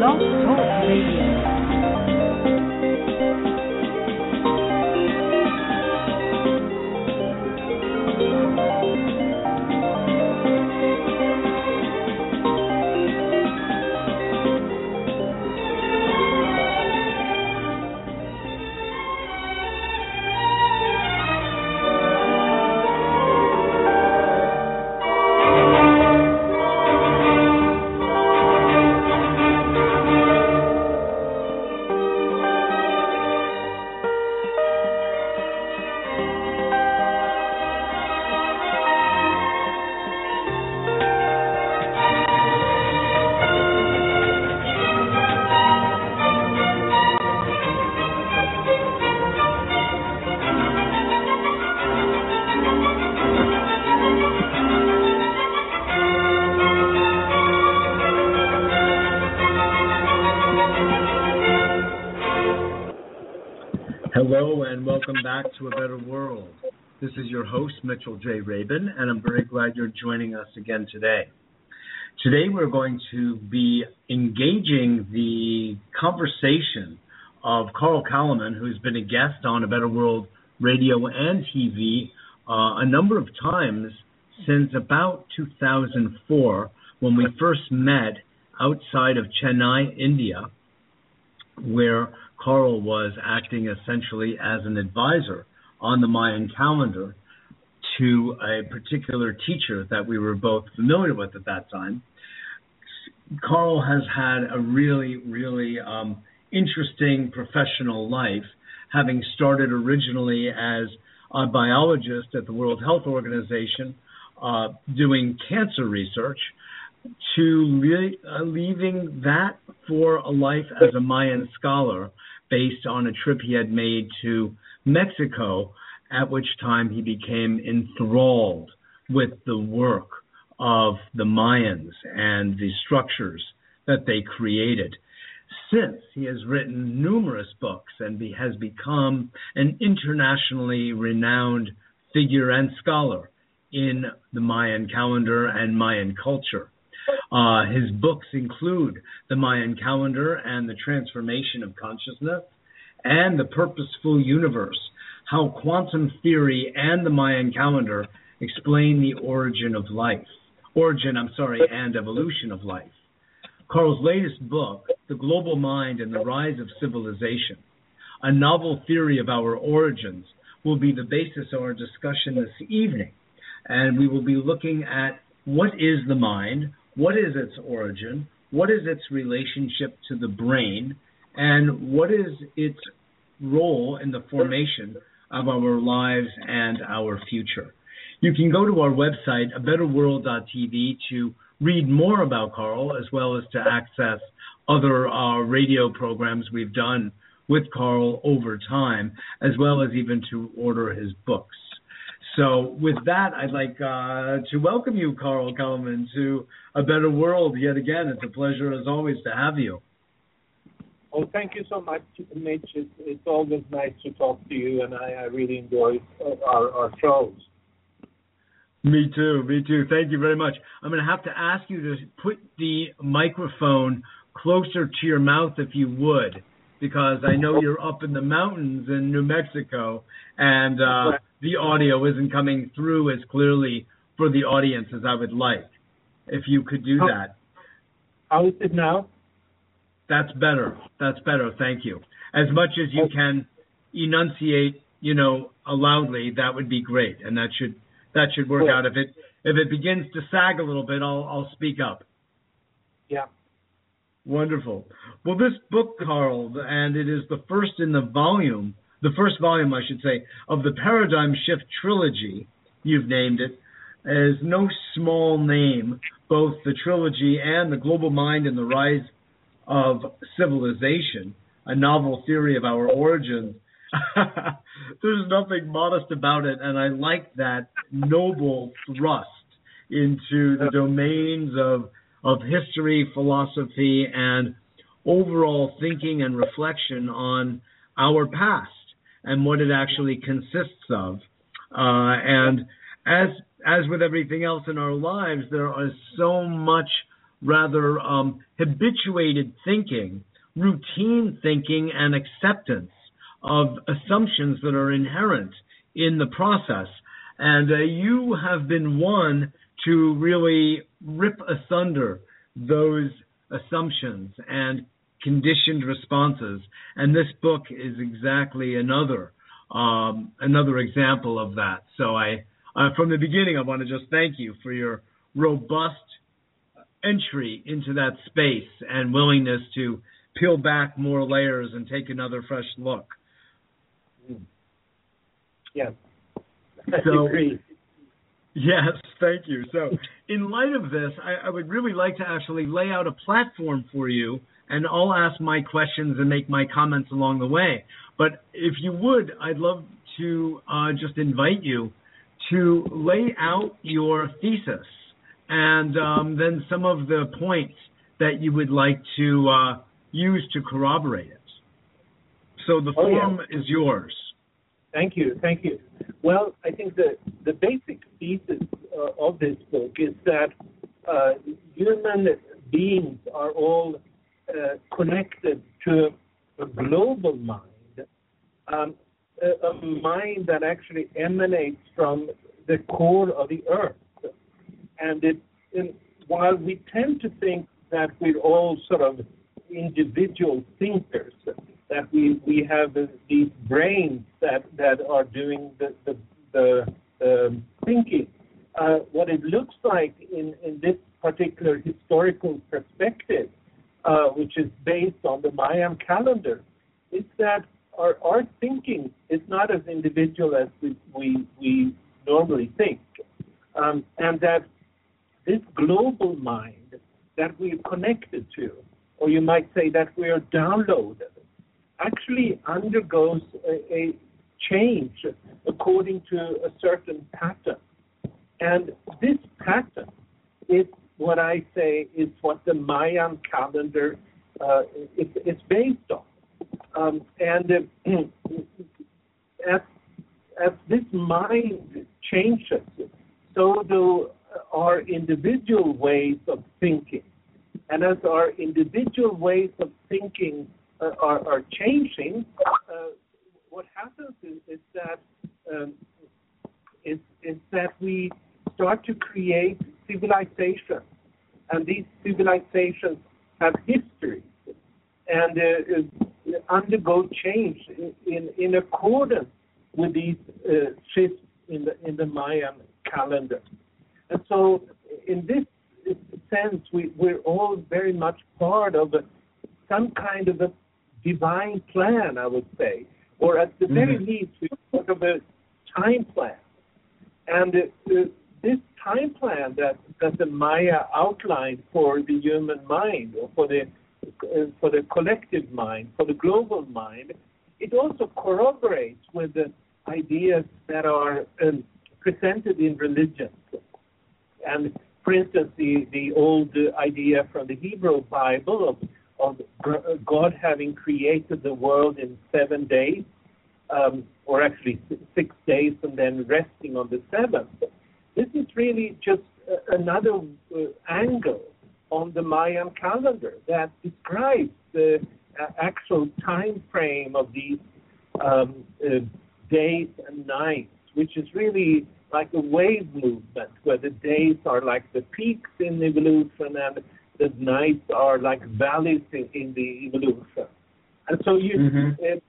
Blog Talk Radio. Back to A Better World. This is your host, Mitchell J. Rabin, and I'm very glad you're joining us again today. Today we're going to be engaging the conversation of Carl Calleman, who's been a guest on A Better World radio and TV uh, a number of times since about 2004 when we first met outside of Chennai, India, where Carl was acting essentially as an advisor on the Mayan calendar to a particular teacher that we were both familiar with at that time. Carl has had a really, really um, interesting professional life, having started originally as a biologist at the World Health Organization, uh, doing cancer research, to uh, leaving that for a life as a Mayan scholar based on a trip he had made to Mexico, at which time he became enthralled with the work of the Mayans and the structures that they created. Since he has written numerous books and be, has become an internationally renowned figure and scholar in the Mayan calendar and Mayan culture. Uh, his books include The Mayan Calendar and the Transformation of Consciousness and The Purposeful Universe How Quantum Theory and the Mayan Calendar Explain the Origin of Life. Origin, I'm sorry, and Evolution of Life. Carl's latest book, The Global Mind and the Rise of Civilization, a novel theory of our origins, will be the basis of our discussion this evening. And we will be looking at what is the mind, what is its origin? What is its relationship to the brain? And what is its role in the formation of our lives and our future? You can go to our website, abetterworld.tv, to read more about Carl, as well as to access other uh, radio programs we've done with Carl over time, as well as even to order his books. So, with that, I'd like uh, to welcome you, Carl Calleman, to A Better World yet again. It's a pleasure, as always, to have you. Oh, thank you so much, Mitch. It's, it's always nice to talk to you, and I, I really enjoy our, our shows. Me too, me too. Thank you very much. I'm going to have to ask you to put the microphone closer to your mouth if you would, because I know you're up in the mountains in New Mexico, and uh, the audio isn't coming through as clearly for the audience as I would like. If you could do that. How is it now? That's better. That's better. Thank you. As much as you oh. can enunciate, you know, loudly, that would be great, and that should that should work Cool. out. If it if it begins to sag a little bit, I'll I'll speak up. Yeah. Wonderful. Well, this book, Carl, and it is the first in the volume, the first volume, I should say, of the Paradigm Shift trilogy. You've named it. Is no small name. Both the trilogy and the Global Mind and the Rise of Civilization, a novel theory of our origins. There's nothing modest about it, and I like that noble thrust into the domains of of history, philosophy, and overall thinking and reflection on our past and what it actually consists of. Uh, and as as with everything else in our lives, there is so much rather um, habituated thinking, routine thinking, and acceptance of assumptions that are inherent in the process. And uh, you have been one to really rip asunder those assumptions and conditioned responses. And this book is exactly another um, another example of that. So I, uh, from the beginning, I want to just thank you for your robust entry into that space and willingness to peel back more layers and take another fresh look. Yeah. So, yes, thank you. So, in light of this, I, I would really like to actually lay out a platform for you, and I'll ask my questions and make my comments along the way. But if you would, I'd love to uh, just invite you to lay out your thesis and um, then some of the points that you would like to uh, use to corroborate it. So the Oh, yeah. is yours. Thank you, thank you. Well, I think the the basic thesis uh, of this book is that uh, human beings are all connected to a global mind, um, a, a mind that actually emanates from the core of the earth. And it, while we tend to think that we're all sort of individual thinkers, that we, we have uh, these brains that, that are doing the, the, the um, thinking. Uh, what it looks like in, in this particular historical perspective, uh, which is based on the Mayan calendar, is that our, our thinking is not as individual as we, we, we normally think. Um, and that this global mind that we're connected to, or you might say that we are downloaded, actually undergoes a, a change according to a certain pattern. And this pattern is what I say is what the Mayan calendar uh, is, is based on. Um, and uh, as, as this mind changes, so do our individual ways of thinking. And as our individual ways of thinking uh, are, are changing, uh, what happens is, is that um, is, is that we start to create civilizations, and these civilizations have history and uh, uh, undergo change in, in, in accordance with these uh, shifts in the in the Mayan calendar. And so, in this sense, we, we're all very much part of a, some kind of a divine plan, I would say, or at the very Mhm. least, we're part of a time plan. And uh, time plan that, that the Maya outlined for the human mind, or for the uh, for the collective mind, for the global mind, it also corroborates with the ideas that are um, presented in religion. And for instance, the, the old idea from the Hebrew Bible of, of God having created the world in seven days, um, or actually six days, and then resting on the seventh. This is really just uh, another uh, angle on the Mayan calendar that describes the uh, actual time frame of these um, uh, days and nights, which is really like a wave movement, where the days are like the peaks in the evolution and the nights are like valleys in, in the evolution. And so you, Mhm. it,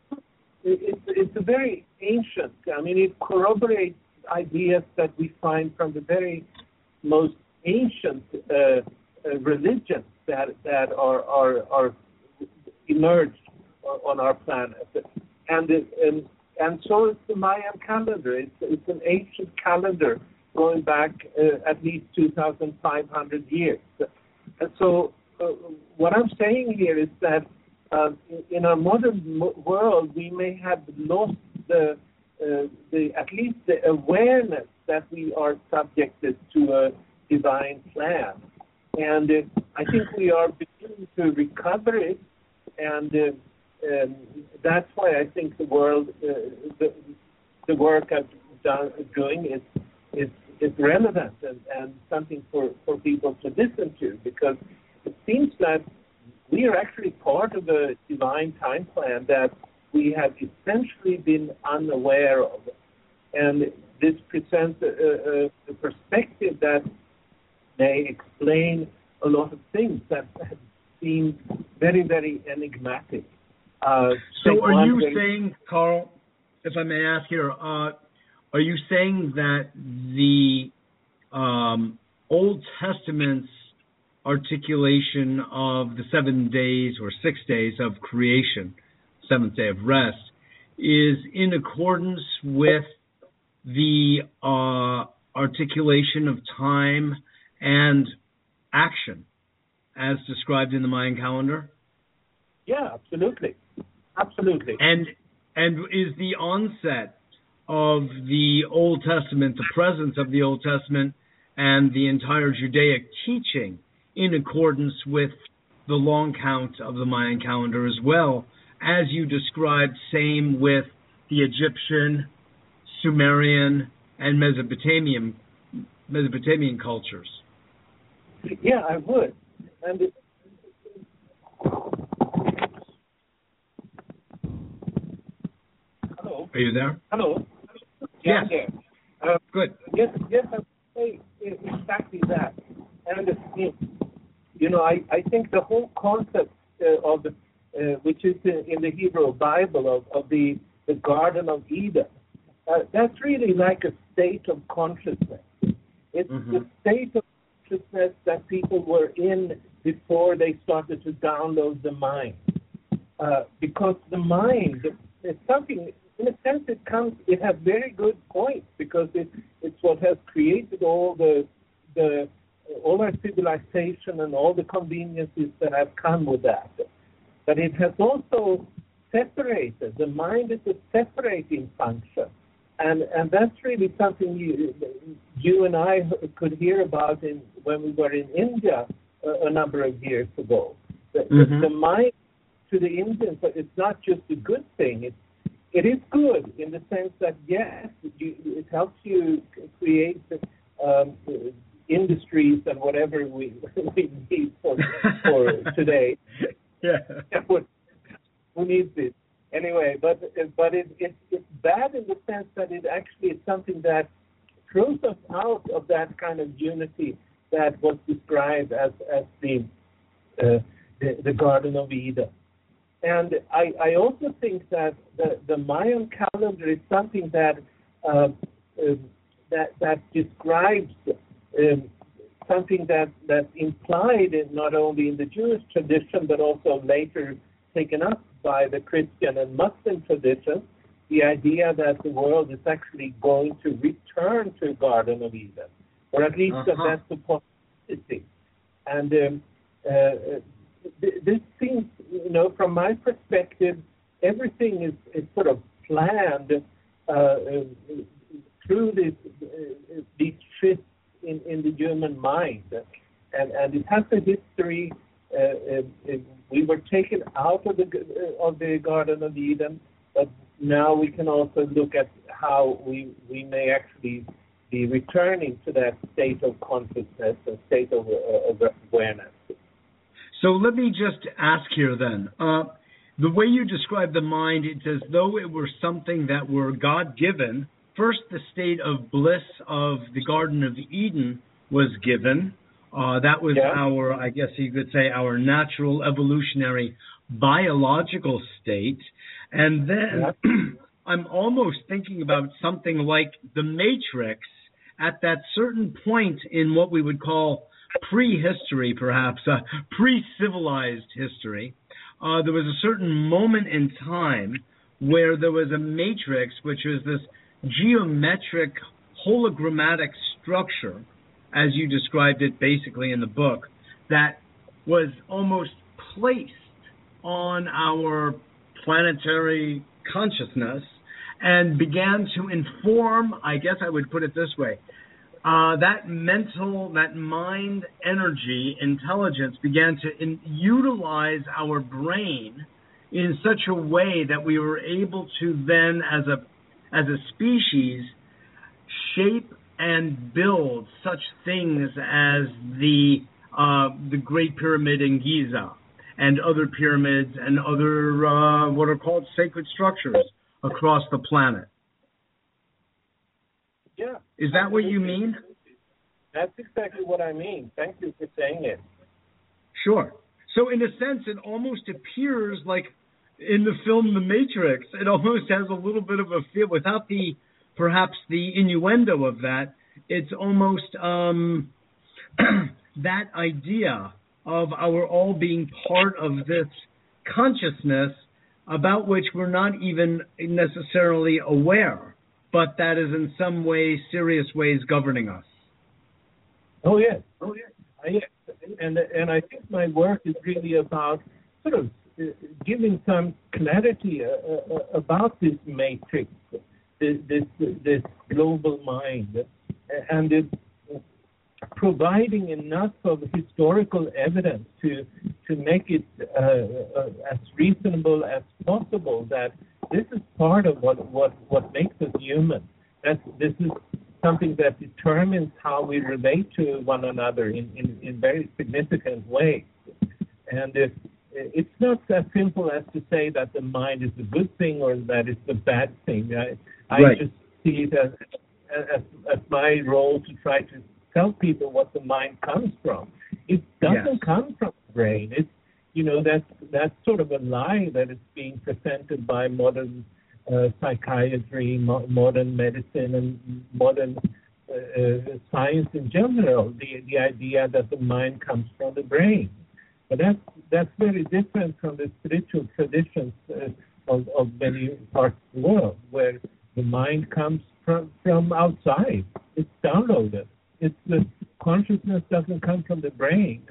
it's, it's a very ancient, I mean, it corroborates ideas that we find from the very most ancient uh, uh, religions that, that are, are, are emerged on our planet. And, it, and, and so is the Mayan calendar. It's, it's an ancient calendar going back uh, at least 2,500 years. And so uh, what I'm saying here is that uh, in our modern mo- world, we may have lost the, the at least the awareness that we are subjected to a divine plan. And uh, I think we are beginning to recover it, and uh, um, that's why I think the world, uh, the, the work I'm done, doing is is is relevant and, and something for, for people to listen to because it seems that we are actually part of a divine time plan that we have essentially been unaware of. And this presents a, a, a perspective that may explain a lot of things that seem very, very enigmatic. Uh, so, are you very... saying, Carl, if I may ask here, uh, are you saying that the um, Old Testament's articulation of the seven days or six days of creation, seventh day of rest, is in accordance with the uh, articulation of time and action as described in the Mayan calendar? Yeah, absolutely. Absolutely. And and is the onset of the Old Testament, the presence of the Old Testament and the entire Judaic teaching in accordance with the long count of the Mayan calendar as well, as you described, same with the Egyptian, Sumerian, and Mesopotamian Mesopotamian cultures. Yeah, I would. And it, hello. Are you there? Hello. Yeah, yes. Uh, Good. Yes, yes, I would say exactly that. And you know, I, I think the whole concept uh, of the, uh, which is in, the Hebrew Bible of, of the the Garden of Eden, uh, that's really like a state of consciousness. It's mm-hmm. the state of consciousness that people were in before they started to download the mind. Uh, because the mind is something, in a sense, it comes, it has very good points because it, it's what has created all the, the, all our civilization and all the conveniences that have come with that. But it has also separated. The mind is a separating function. And, and that's really something you, you and I could hear about in, when we were in India a, a number of years ago. The, mm-hmm. the, the mind to the Indians, it's not just a good thing. It's it is good in the sense that yes, you, it helps you create um, industries and whatever we, we need for for today. Yeah. Who needs it? Anyway, but but it, it it's bad in the sense that it actually is something that throws us out of that kind of unity that was described as as the uh, the, the Garden of Eden. And I, I also think that the, the Mayan calendar is something that uh, uh, that that describes um, something that that's implied in not only in the Jewish tradition but also later taken up by the Christian and Muslim tradition, the idea that the world is actually going to return to Garden of Eden, or at least uh-huh. that that's the possibility. And um, uh, this seems, you know, from my perspective, everything is, is sort of planned uh, uh through this, uh, these shifts in, in the human mind. And, and it has a history. Uh, uh we were taken out of the, uh, of the Garden of Eden, but now we can also look at how we, we may actually be returning to that state of consciousness and state of, of awareness. So let me just ask here then. Uh, the way you describe the mind, it's as though it were something that were God given. First, the state of bliss of the Garden of Eden was given. Uh, that was yeah. our, I guess you could say, our natural evolutionary biological state. And then yeah. I'm almost thinking about something like the Matrix at that certain point in what we would call prehistory, perhaps, uh, pre civilized history, uh, there was a certain moment in time where there was a matrix, which was this geometric hologrammatic structure, as you described it basically in the book, that was almost placed on our planetary consciousness and began to inform, I guess I would put it this way, uh, that mental, that mind energy, intelligence began to in, utilize our brain in such a way that we were able to then, as a as a species, shape and build such things as the uh, the Great Pyramid in Giza and other pyramids and other uh, what are called sacred structures across the planet. Yeah. Is that what you mean? That's exactly what I mean. Thank you for saying it. Sure. So in a sense, it almost appears like in the film The Matrix. It almost has a little bit of a feel without the perhaps the innuendo of that. It's almost um, that idea of our all being part of this consciousness about which we're not even necessarily aware, but that is in some way, serious ways, governing us. Oh yes, oh yes, I, and and I think my work is really about sort of giving some clarity uh, uh, about this matrix, this this, global mind, and providing enough of historical evidence to to make it uh, uh, as reasonable as possible that this is part of what what what makes us human. That this is something that determines how we relate to one another in in, in very significant ways. And if, it's not as simple as to say that the mind is a good thing or that it's a bad thing. I, I Right. just see it as, as as my role to try to tell people what the mind comes from. It doesn't Yes. come from the brain. It's you know that's that's sort of a lie that is being presented by modern uh, psychiatry, mo- modern medicine, and modern uh, uh, science in general. The the idea that the mind comes from the brain, but that's that's very different from the spiritual traditions uh, of of many parts of the world, where the mind comes from from outside. It's downloaded. It's the consciousness doesn't come from the brain.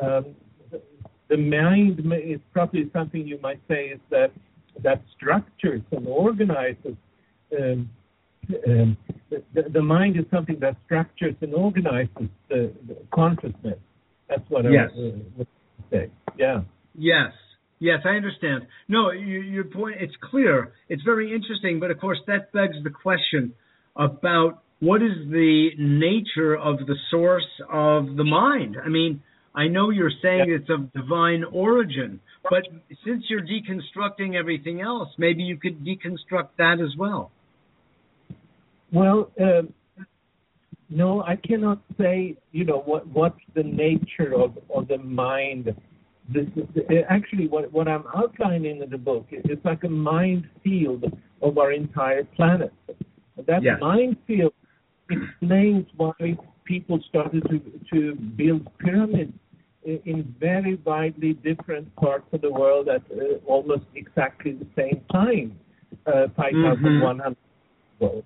Um, the, the mind may- is probably something you might say is that that structures and organizes. Um, um, the, the mind is something that structures and organizes the, the consciousness. That's what Yes. I uh, would Yeah. Yes. Yes, I understand. No, you, your point, it's clear. It's very interesting, but of course, that begs the question about what is the nature of the source of the mind? I mean, I know you're saying Yeah. it's of divine origin, but since you're deconstructing everything else, maybe you could deconstruct that as well. Well, um, no, I cannot say. You know what what's the nature of of the mind. This is actually what what I'm outlining in the book. It's like a mind field of our entire planet. That Yes. mind field explains why people started to to build pyramids in very widely different parts of the world at uh, almost exactly the same time, uh, 5,100 ago.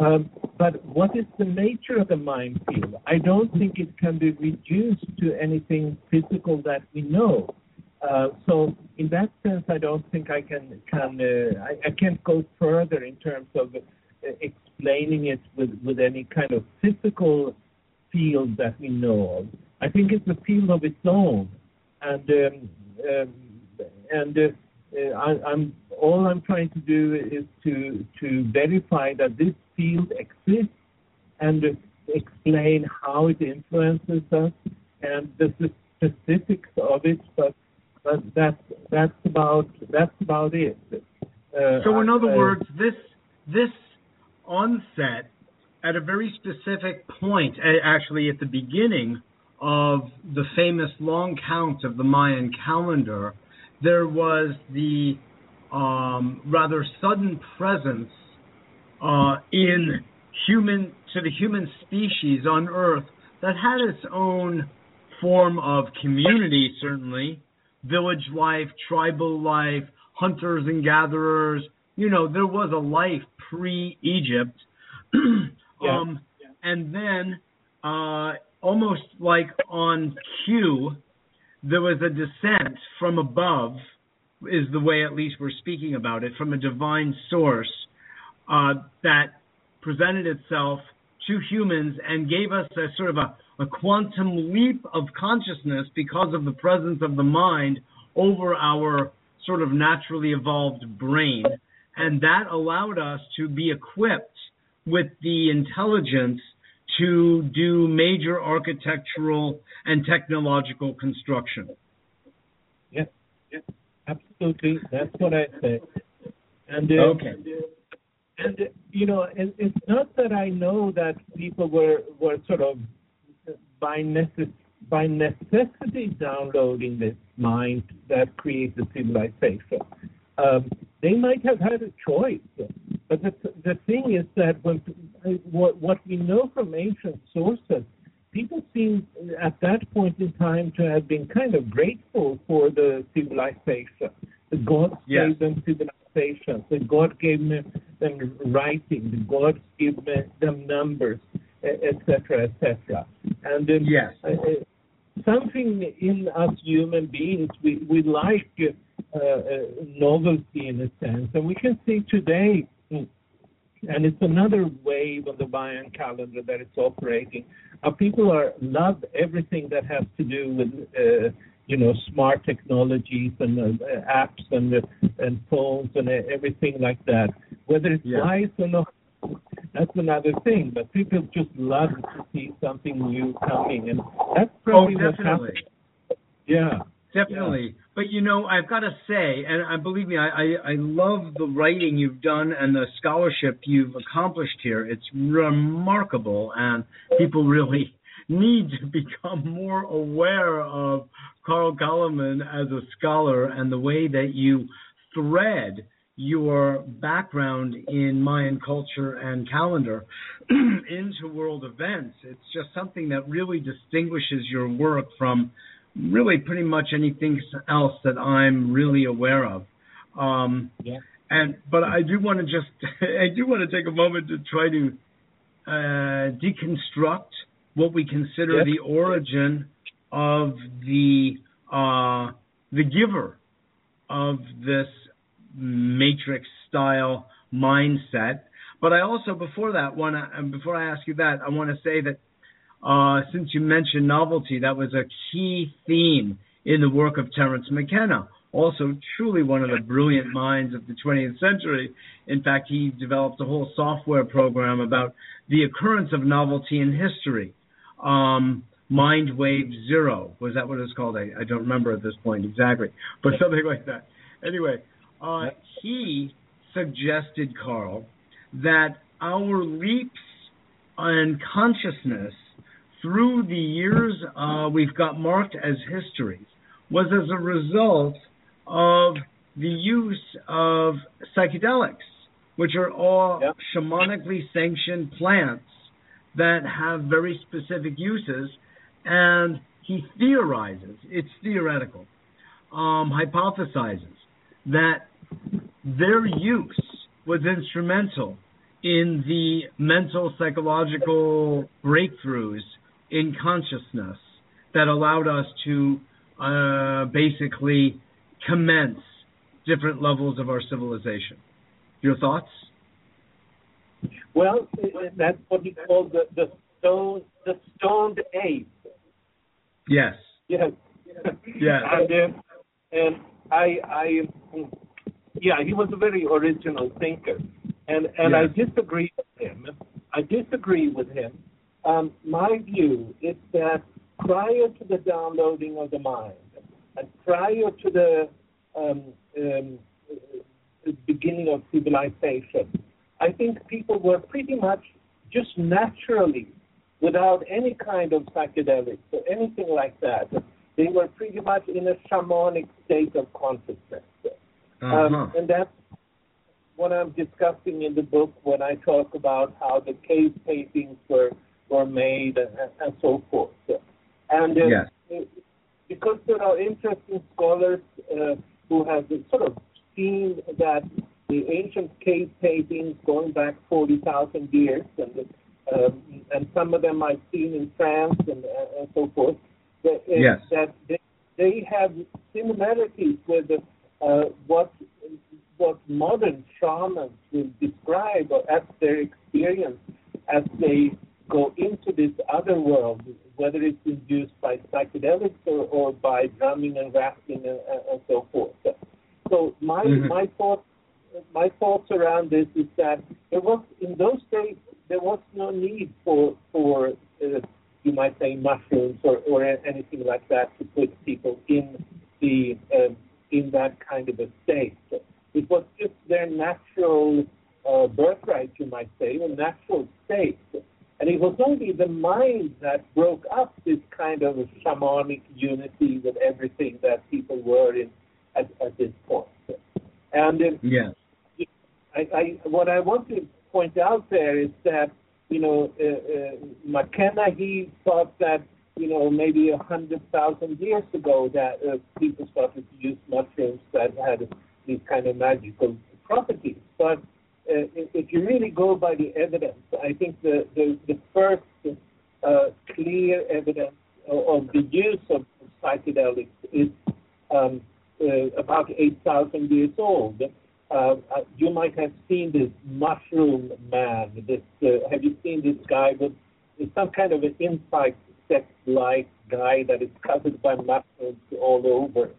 Um, but what is the nature of the mind field? I don't think it can be reduced to anything physical that we know. Uh, so in that sense, I don't think I can can uh, I, I can't go further in terms of uh, explaining it with with any kind of physical field that we know of. I think it's a field of its own, and um, um, and uh, I, I'm all I'm trying to do is to to verify that this field exists and uh, explain how it influences us and the specifics of it. But but that's that's about that's about it. Uh, So, in other uh, words, this this onset at a very specific point, actually at the beginning of the famous long count of the Mayan calendar, there was the um, rather sudden presence uh, in human to the human species on Earth that had its own form of community, certainly village life, tribal life, hunters and gatherers. You know, there was a life pre-Egypt, Yeah. um, and then uh, almost like on cue, there was a descent from above. Is the way at least we're speaking about it from a divine source uh, that presented itself to humans and gave us a sort of a, a quantum leap of consciousness because of the presence of the mind over our sort of naturally evolved brain. And that allowed us to be equipped with the intelligence to do major architectural and technological construction. Yes, yes, absolutely. That's what I say. And uh, Okay. and uh, you know, and it's not that I know that people were were sort of by necess- by necessity downloading this mind that creates created civilization. Um, they might have had a choice, but the the thing is that when what what we know from ancient sources, people seem at that point in time to have been kind of grateful for the civilization. The gods Yes. gave them civilization. The God gave them, them writing. The gods gave them, them numbers, etc., etc. And um, Yes. uh, uh, something in us human beings, we, we like uh, uh, novelty in a sense. And we can see today, mm, and it's another wave of the Mayan calendar that it's operating. Our people are love everything that has to do with, uh, you know, smart technologies and uh, apps and uh, and phones and uh, everything like that. Whether it's Yeah. wise or not, that's another thing. But people just love to see something new coming, and that's Oh, probably what's happening. Yeah. Definitely. But you know, I've got to say, and I believe me, I, I, I love the writing you've done and the scholarship you've accomplished here. It's remarkable, and people really need to become more aware of Carl Calleman as a scholar and the way that you thread your background in Mayan culture and calendar into world events. It's just something that really distinguishes your work from really pretty much anything else that I'm really aware of. Um, Yeah. and but I do want to just I do want to take a moment to try to uh, deconstruct what we consider the origin of the uh, the giver of this matrix style mindset. But I also before that want to before I ask you that I want to say that uh, since you mentioned novelty, that was a key theme in the work of Terence McKenna. Also, truly one of the brilliant minds of the 20th century. In fact, he developed a whole software program about the occurrence of novelty in history. Um, Mind Wave Zero was that what it was called? I, I don't remember at this point exactly, but something like that. Anyway, uh, he suggested, Carl, that our leaps in consciousness through the years uh, we've got marked as histories was as a result of the use of psychedelics, which are all Yep. shamanically sanctioned plants that have very specific uses. And he theorizes, it's theoretical, um, hypothesizes that their use was instrumental in the mental psychological breakthroughs in consciousness that allowed us to uh, basically commence different levels of our civilization. Your thoughts? Well, that's what he called the, the stone the stoned ape. Yes. Yes. Yeah. and uh, and I I yeah, he was a very original thinker, and and I disagree with him. I disagree with him. Um, my view is that prior to the downloading of the mind, and prior to the um, um, beginning of civilization, I think people were pretty much just naturally, without any kind of psychedelics or anything like that, they were pretty much in a shamanic state of consciousness. Uh-huh. Um, and that's what I'm discussing in the book when I talk about how the cave paintings were were made and, and so forth. And uh, Yes. because there are interesting scholars uh, who have sort of seen that the ancient cave paintings going back 40,000 years, and um, and some of them I've seen in France and, and so forth, that, uh, Yes. that they, they have similarities with uh, what what modern shamans will describe as their experience as they go into this other world, whether it's induced by psychedelics or, or by drumming and rapping and, and, so forth. So my Mhm. my thoughts my thoughts around this is that there was in those days there was no need for for you might say, mushrooms or, or anything like that to put people in the um, in that kind of a state. It was just their natural uh, birthright, you might say, a natural state. And it was only the mind that broke up this kind of shamanic unity with everything that people were in at, at this point. And um, yes. I, I, what I want to point out there is that you know, uh, uh, McKenna, he thought that, you know, maybe a hundred thousand years ago that uh, people started to use mushrooms that had these kind of magical properties. But if you really go by the evidence, I think the the, the first uh, clear evidence of the use of psychedelics is um, uh, about 8,000 years old. Uh, uh, you might have seen this mushroom man. This uh, have you seen this guy with some kind of an insect like guy that is covered by mushrooms all over?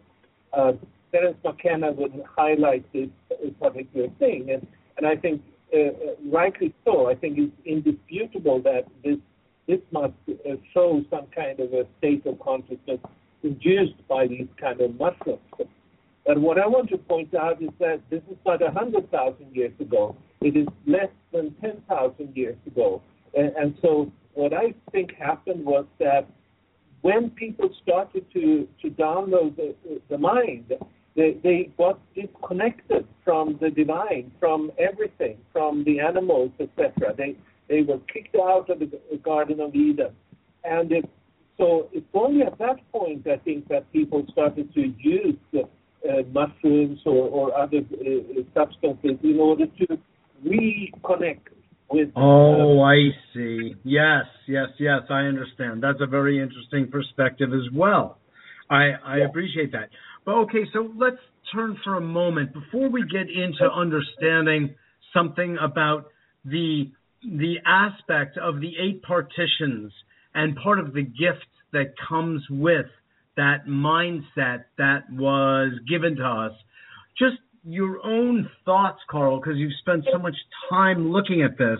Uh, Terence McKenna would highlight this particular thing, and and I think uh, uh, rightly so. I think it's indisputable that this this must uh, show some kind of a state of consciousness induced by these kind of mushrooms. But what I want to point out is that this is not 100,000 years ago. It is less than 10,000 years ago. And, and, so what I think happened was that when people started to, to download the, the mind, they, they got disconnected from the divine, from everything, from the animals, etc. They, they were kicked out of the Garden of Eden. And it, so it's only at that point, I think, that people started to use the, uh, mushrooms or, or other uh, substances in order to reconnect with. Oh, uh, I see. Yes, yes, yes. I understand. That's a very interesting perspective as well. I, I yeah. appreciate that. But okay, so let's turn for a moment before we get into understanding something about the the aspect of the eight partitions and part of the gift that comes with that mindset that was given to us. Just your own thoughts, Carl, because you've spent so much time looking at this.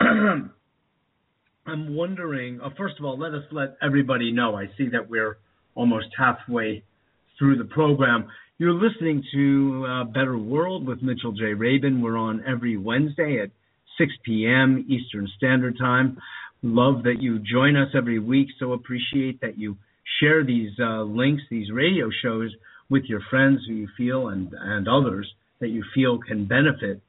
I'm wondering, uh, first of all, let us let everybody know. I see that we're almost halfway through the program. You're listening to uh, Better World with Mitchell J. Rabin. We're on every Wednesday at 6 p.m. Eastern Standard Time. Love that you join us every week, so appreciate that you share these uh, links, these radio shows with your friends who you feel and, and others that you feel can benefit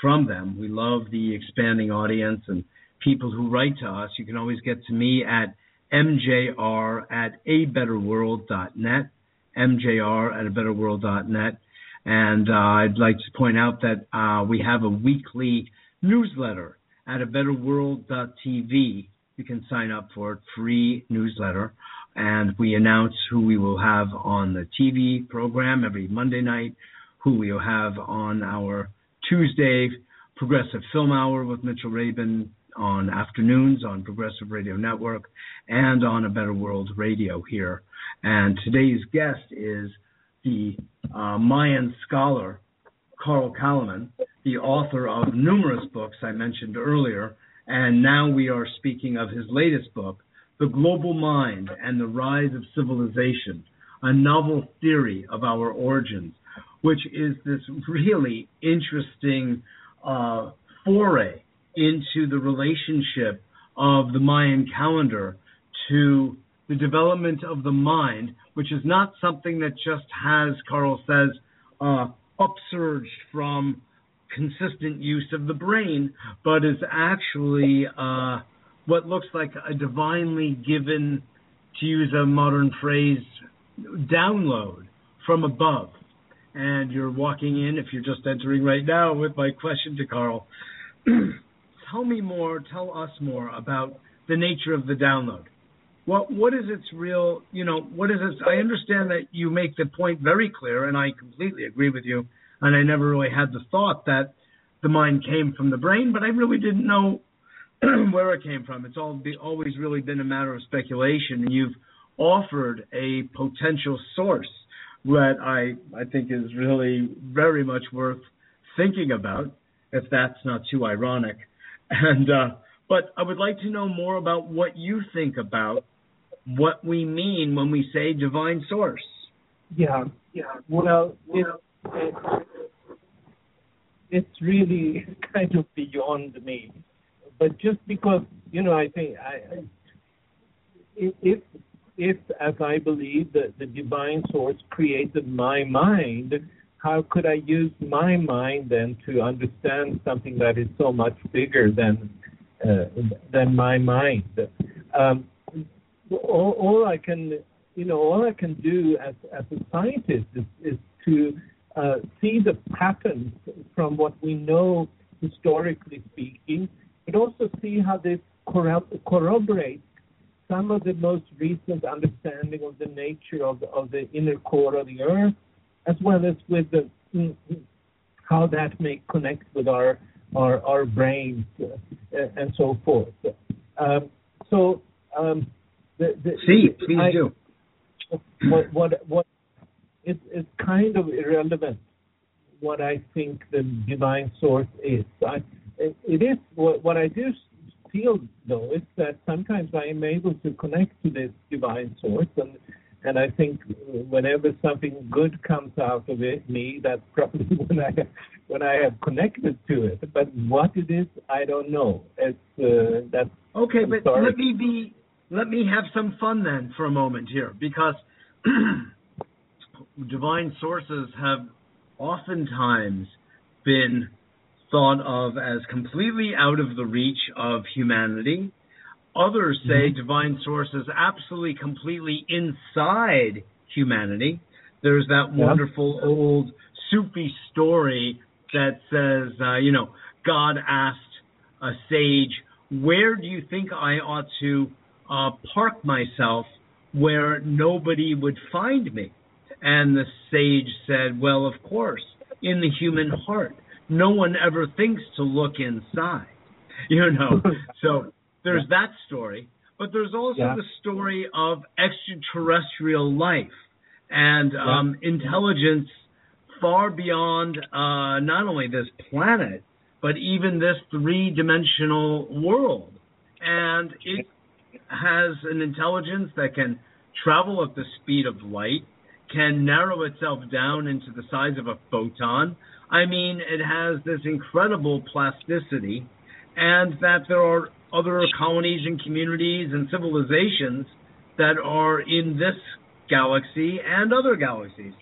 from them. We love the expanding audience and people who write to us. You can always get to me at mjr at abetterworld.net, mjr at a abetterworld.net. And uh, I'd like to point out that uh, we have a weekly newsletter at a abetterworld.tv. You can sign up for it, free newsletter and we announce who we will have on the TV program every Monday night, who we will have on our Tuesday Progressive Film Hour with Mitchell Rabin on afternoons on Progressive Radio Network and on A Better World Radio here. And today's guest is the uh, Mayan scholar Carl Calleman, the author of numerous books I mentioned earlier, and now we are speaking of his latest book, the Global Mind and the Rise of Civilization, a novel theory of our origins, which is this really interesting uh, foray into the relationship of the Mayan calendar to the development of the mind, which is not something that just has, Carl says, uh, upsurged from consistent use of the brain, but is actually uh, what looks like a divinely given, to use a modern phrase, download from above. And you're walking in, if you're just entering right now, with my question to Carl. tell me more, tell us more about the nature of the download. What what is its real, you know, what is it? I understand that you make the point very clear, and I completely agree with you. And I never really had the thought that the mind came from the brain, but I really didn't know where it came from. It's all be, always really been a matter of speculation, and you've offered a potential source that I I think is really very much worth thinking about, if that's not too ironic. And uh, But I would like to know more about what you think about what we mean when we say divine source. Yeah, yeah. Well, it, it, it's really kind of beyond me. But just because you know, I think I, if if as I believe that the divine source created my mind, how could I use my mind then to understand something that is so much bigger than uh, than my mind? Um, all, all I can you know, all I can do as, as a scientist is, is to uh, see the patterns from what we know historically speaking, but also see how this corroborates some of the most recent understanding of the nature of the, of the inner core of the Earth, as well as with the, how that may connect with our our, our brains uh, and so forth. Um, so um, the, the, See, please I, do what what what it's it's kind of irrelevant what I think the divine source is. I, it is what, what I do feel though is that sometimes I am able to connect to this divine source and and I think whenever something good comes out of it, me, that's probably when I when I have connected to it. But what it is, I don't know. It's uh, that's okay. I'm but sorry. let me be let me have some fun then for a moment here because divine sources have oftentimes been thought of as completely out of the reach of humanity. Others say mm-hmm. divine sources absolutely completely inside humanity. There's that yeah. wonderful old Sufi story that says, uh, you know, God asked a sage, Where do you think I ought to uh, park myself where nobody would find me. And the sage said, Well, of course, in the human heart. No one ever thinks to look inside. You know, so there's that story. But there's also yeah. the story of extraterrestrial life and um, intelligence far beyond uh, not only this planet, but even this three dimensional world. And it has an intelligence that can travel at the speed of light, can narrow itself down into the size of a photon. I mean, it has this incredible plasticity, and that there are other colonies and communities and civilizations that are in this galaxy and other galaxies.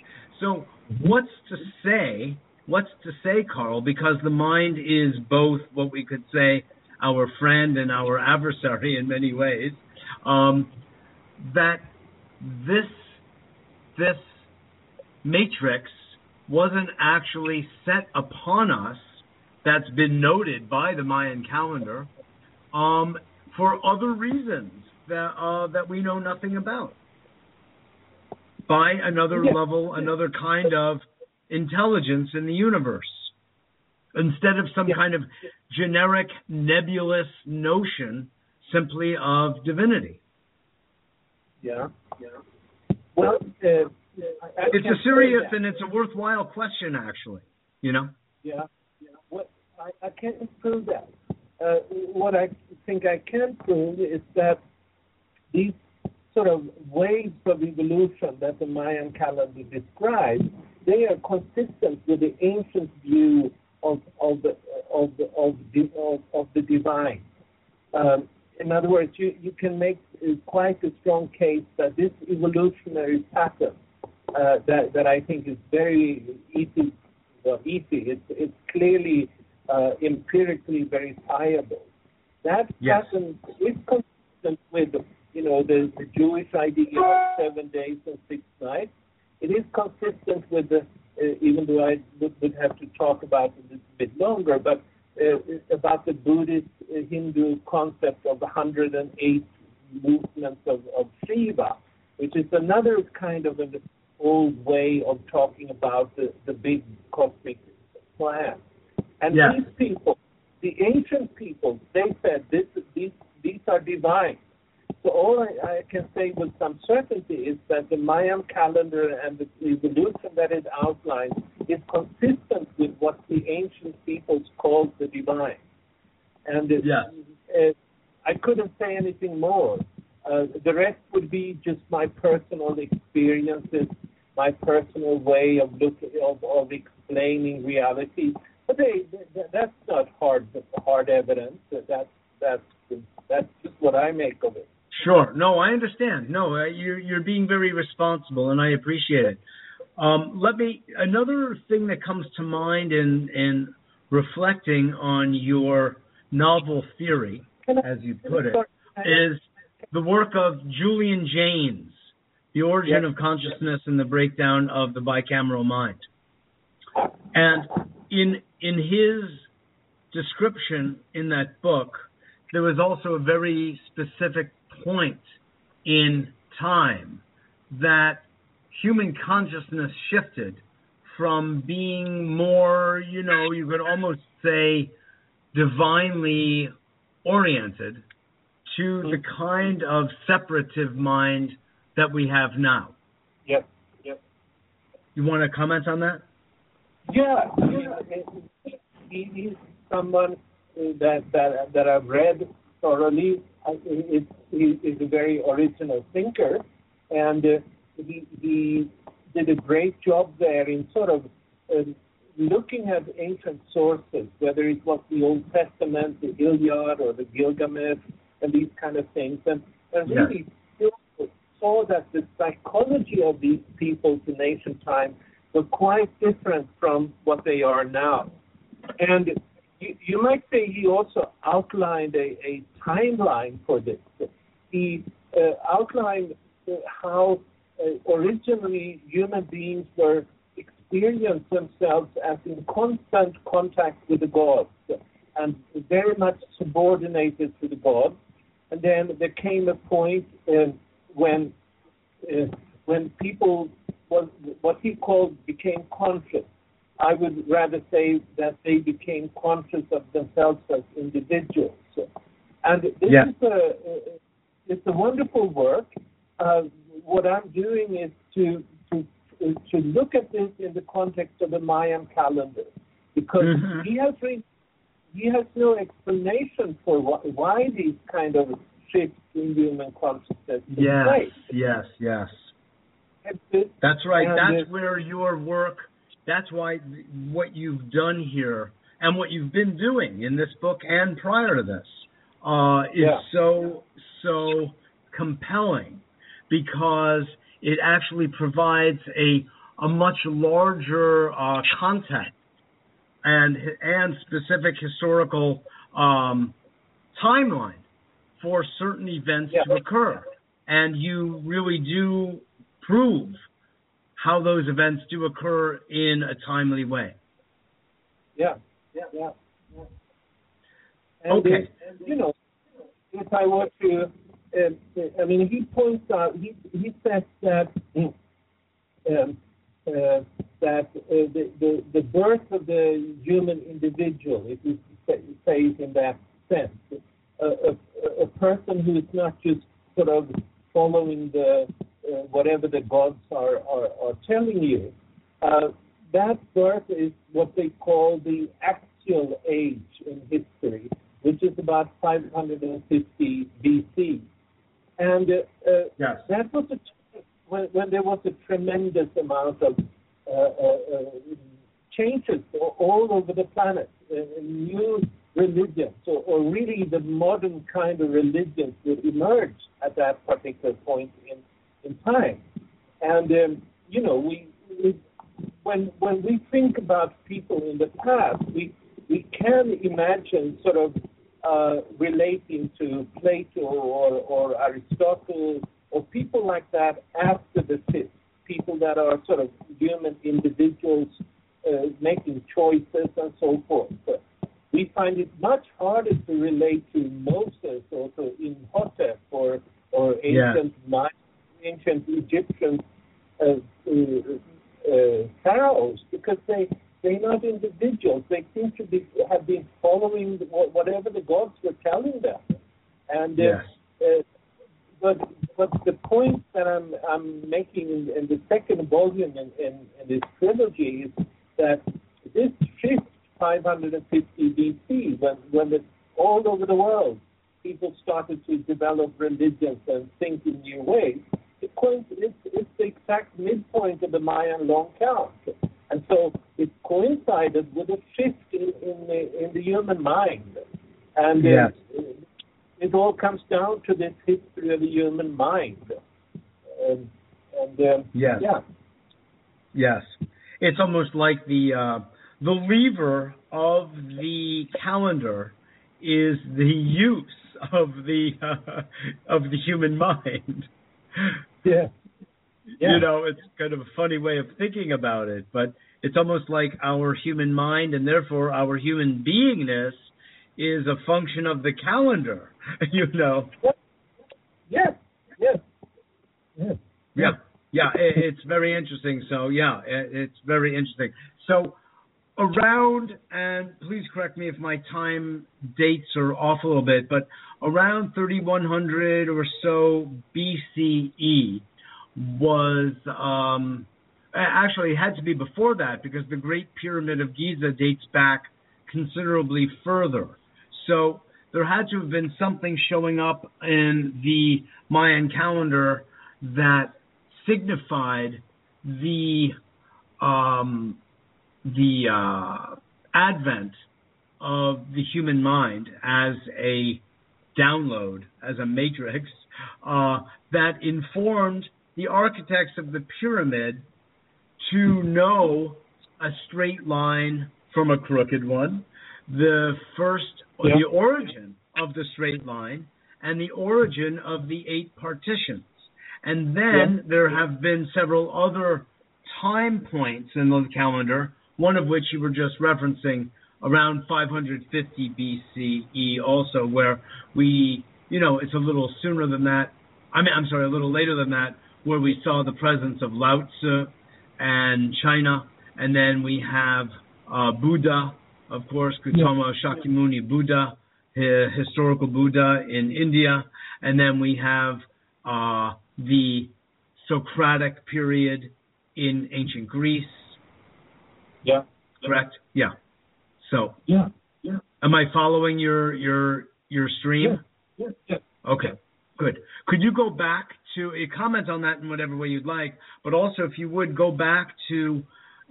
So, what's to say? What's to say, Carl? Because the mind is both what we could say our friend and our adversary in many ways, um, that this this matrix wasn't actually set upon us. That's been noted by the Mayan calendar um, for other reasons that uh, that we know nothing about. By another level, another kind of intelligence in the universe instead of some yeah. kind of generic nebulous notion simply of divinity. Yeah, yeah. Well, uh, I, it's a serious and it's a worthwhile question, actually. You know. Yeah, yeah. What I, I can't prove that. Uh, what I think I can prove is that these sort of waves of evolution that the Mayan calendar describes, they are consistent with the ancient view of of the of the of the, of, of the divine. Um, in other words, you, you can make quite a strong case that this evolutionary pattern uh, that that I think is very easy, well, easy. It's it's clearly uh, empirically verifiable. That yes. pattern is consistent with you know the, the Jewish idea of seven days and six nights. It is consistent with the uh, even though I would, would have to talk about it a bit longer, but uh, about the Buddhist uh, Hindu concept of 108 movements of, of Shiva, which is another kind of an old way of talking about the, the big cosmic plan. And yeah. these people, the ancient people, they said this, these, these are divine. So all I, I, can say with some certainty is that the Mayan calendar and the evolution that it outlines is consistent with what the ancient peoples called the divine. And it, yeah. it, I couldn't say anything more. Uh, the rest would be just my personal experiences, my personal way of looking of, of explaining reality. But they, they, that's not hard hard evidence. That's that's that's just what I make of it. Sure. No, I understand. No, uh, you're you're being very responsible, and I appreciate it. Um, let me another thing that comes to mind in in reflecting on your novel theory, as you put it, is the work of Julian Jaynes, The Origin yes. of Consciousness and the Breakdown of the Bicameral Mind. And in in his description in that book, there was also a very specific point in time that human consciousness shifted from being more, you know, you could almost say divinely oriented to the mm-hmm. kind of separative mind that we have now. Yep, yep. You want to comment on that? Yeah, yeah. He, he's someone that that that I've read thoroughly. He, is a very original thinker, and uh, he, he did a great job there in sort of uh, looking at ancient sources, whether it was the Old Testament, the Iliad, or the Gilgamesh, and these kind of things, and, and really saw that the psychology of these peoples in ancient times were quite different from what they are now. And you, you might say he also outlined a, a timeline for this. He uh, outlined how uh, originally human beings were experienced themselves as in constant contact with the gods and very much subordinated to the gods. And then there came a point uh, when uh, when people was what he called became conscious. I would rather say that they became conscious of themselves as individuals. And this yeah. is a, it's a wonderful work. Uh, what I'm doing is to, to to look at this in the context of the Mayan calendar, because mm-hmm. he has re- he has no explanation for wh- why these kind of shifts in human consciousness yes, place. Yes, yes, yes. That's right. That's where your work. That's why what you've done here and what you've been doing in this book and prior to this uh, is yeah. so so compelling because it actually provides a a much larger uh, context and and specific historical um, timeline for certain events yeah. to occur, and you really do prove how those events do occur in a timely way. Yeah, yeah, yeah. yeah. And okay. you know, if I were to, uh, I mean, he points out, he he says that. Um, uh, that uh, the, the, the birth of the human individual, if you say it in that sense, a, a, a person who is not just sort of following the whatever the gods are, are, are telling you, uh, that birth is what they call the axial age in history, which is about 550 BC. And uh, uh, yes. that was a when, when there was a tremendous amount of uh, uh, changes all over the planet, new religions, or, or, really the modern kind of religions that emerged at that particular point in, in time. And, um, you know, we, we, when, when we think about people in the past, we, we can imagine sort of uh, relating to Plato or, or Aristotle or people like that after the fifth, people that are sort of human individuals uh, making choices and so forth. But we find it much harder to relate to Moses or to Imhotep or or ancient yeah. Ancient Egyptian uh, uh, uh, pharaohs because they they're not individuals. They seem to be have been following whatever the gods were telling them, and uh, yes. uh, but but the point that I'm I'm making in, in the second volume in, in, in, this trilogy is that this shift 550 BC when when it's all over the world people started to develop religions and think in new ways, it it's, it's the exact midpoint of the Mayan long count. And so it coincided with a shift in, in, the, in the human mind. And Yes. it, it all comes down to this history of the human mind. And, and um, Yes. yeah, Yes, it's almost like the uh, the lever of the calendar is the use of the uh, of the human mind. Yeah, Yeah. You know, it's kind of a funny way of thinking about it, but it's almost like our human mind and therefore our human beingness is a function of the calendar. You know. Yeah. yes. Yeah, yeah, it, it's very interesting. So yeah, it's very interesting. So around, and please correct me if my time dates are off a little bit, but around 3100 or so BCE was um, actually it had to be before that because the Great Pyramid of Giza dates back considerably further. So there had to have been something showing up in the Mayan calendar that signified the um, the uh, advent of the human mind as a download, as a matrix uh, that informed the architects of the pyramid to know a straight line from a crooked one, the first, Yeah. the origin of the straight line, and the origin of the eight partitions. And then Yeah. there have been several other time points in the calendar, one of which you were just referencing around 550 BCE also, where we, you know, it's a little sooner than that. I mean, I'm sorry, a little later than that, where we saw the presence of Lao Tzu and China. And then we have uh, Buddha, of course, Gautama Shakyamuni Buddha, hi- historical Buddha in India. And then we have uh, the Socratic period in ancient Greece, Yeah, correct? Yeah. So, yeah, yeah, am I following your your your stream? yeah, yeah. Okay, good. Could you go back to a comment on that in whatever way you'd like, but also if you would go back to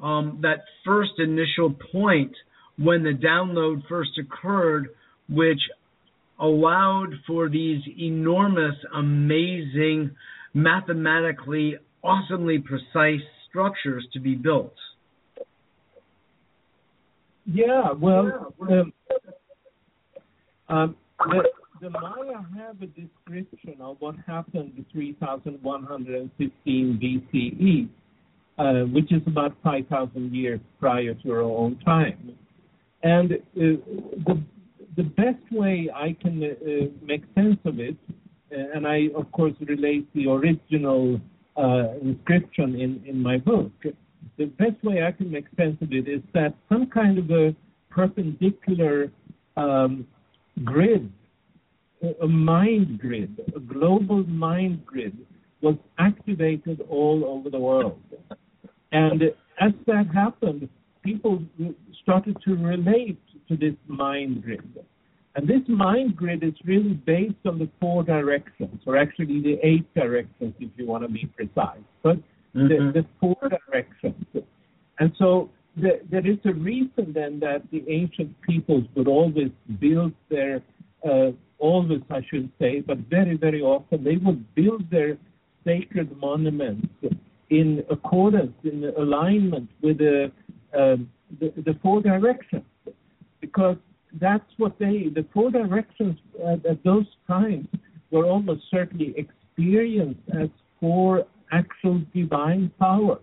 um, that first initial point when the download first occurred, which allowed for these enormous, amazing, mathematically awesomely precise structures to be built. Yeah, well, um, um, the, the Maya have a description of what happened in 3115 BCE, uh, which is about 5,000 years prior to our own time. And uh, the, the best way I can uh, make sense of it, uh, and I, of course, relate the original uh, inscription in, in my book, the best way I can make sense of it is that some kind of a perpendicular um, grid, a- mind grid, a global mind grid, was activated all over the world. And as that happened, people started to relate to this mind grid. And this mind grid is really based on the four directions, or actually the eight directions, if you want to be precise. But Mhm. the, the four directions. And so the, there is a reason then that the ancient peoples would always build their, uh, always I should say, but very, very often they would build their sacred monuments in accordance, in alignment with the, um, the, the four directions. Because that's what they, the four directions at, at those times were almost certainly experienced as four actual divine powers.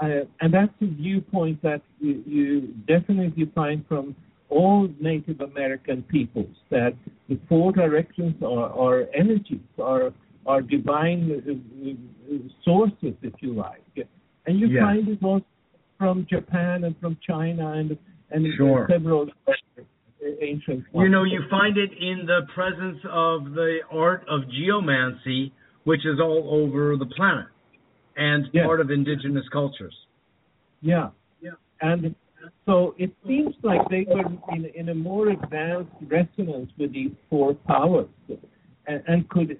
Uh, and that's a viewpoint that you, you definitely find from all Native American peoples that the four directions are, are energies, are, are divine uh, uh, sources, if you like. And you Yeah. find it also from Japan and from China and, and Sure. several other ancient You know, you find it in the presence of the art of geomancy, which is all over the planet and Yeah. part of indigenous cultures. Yeah, yeah. And so it seems like they were in, in a more advanced resonance with these four powers and, and could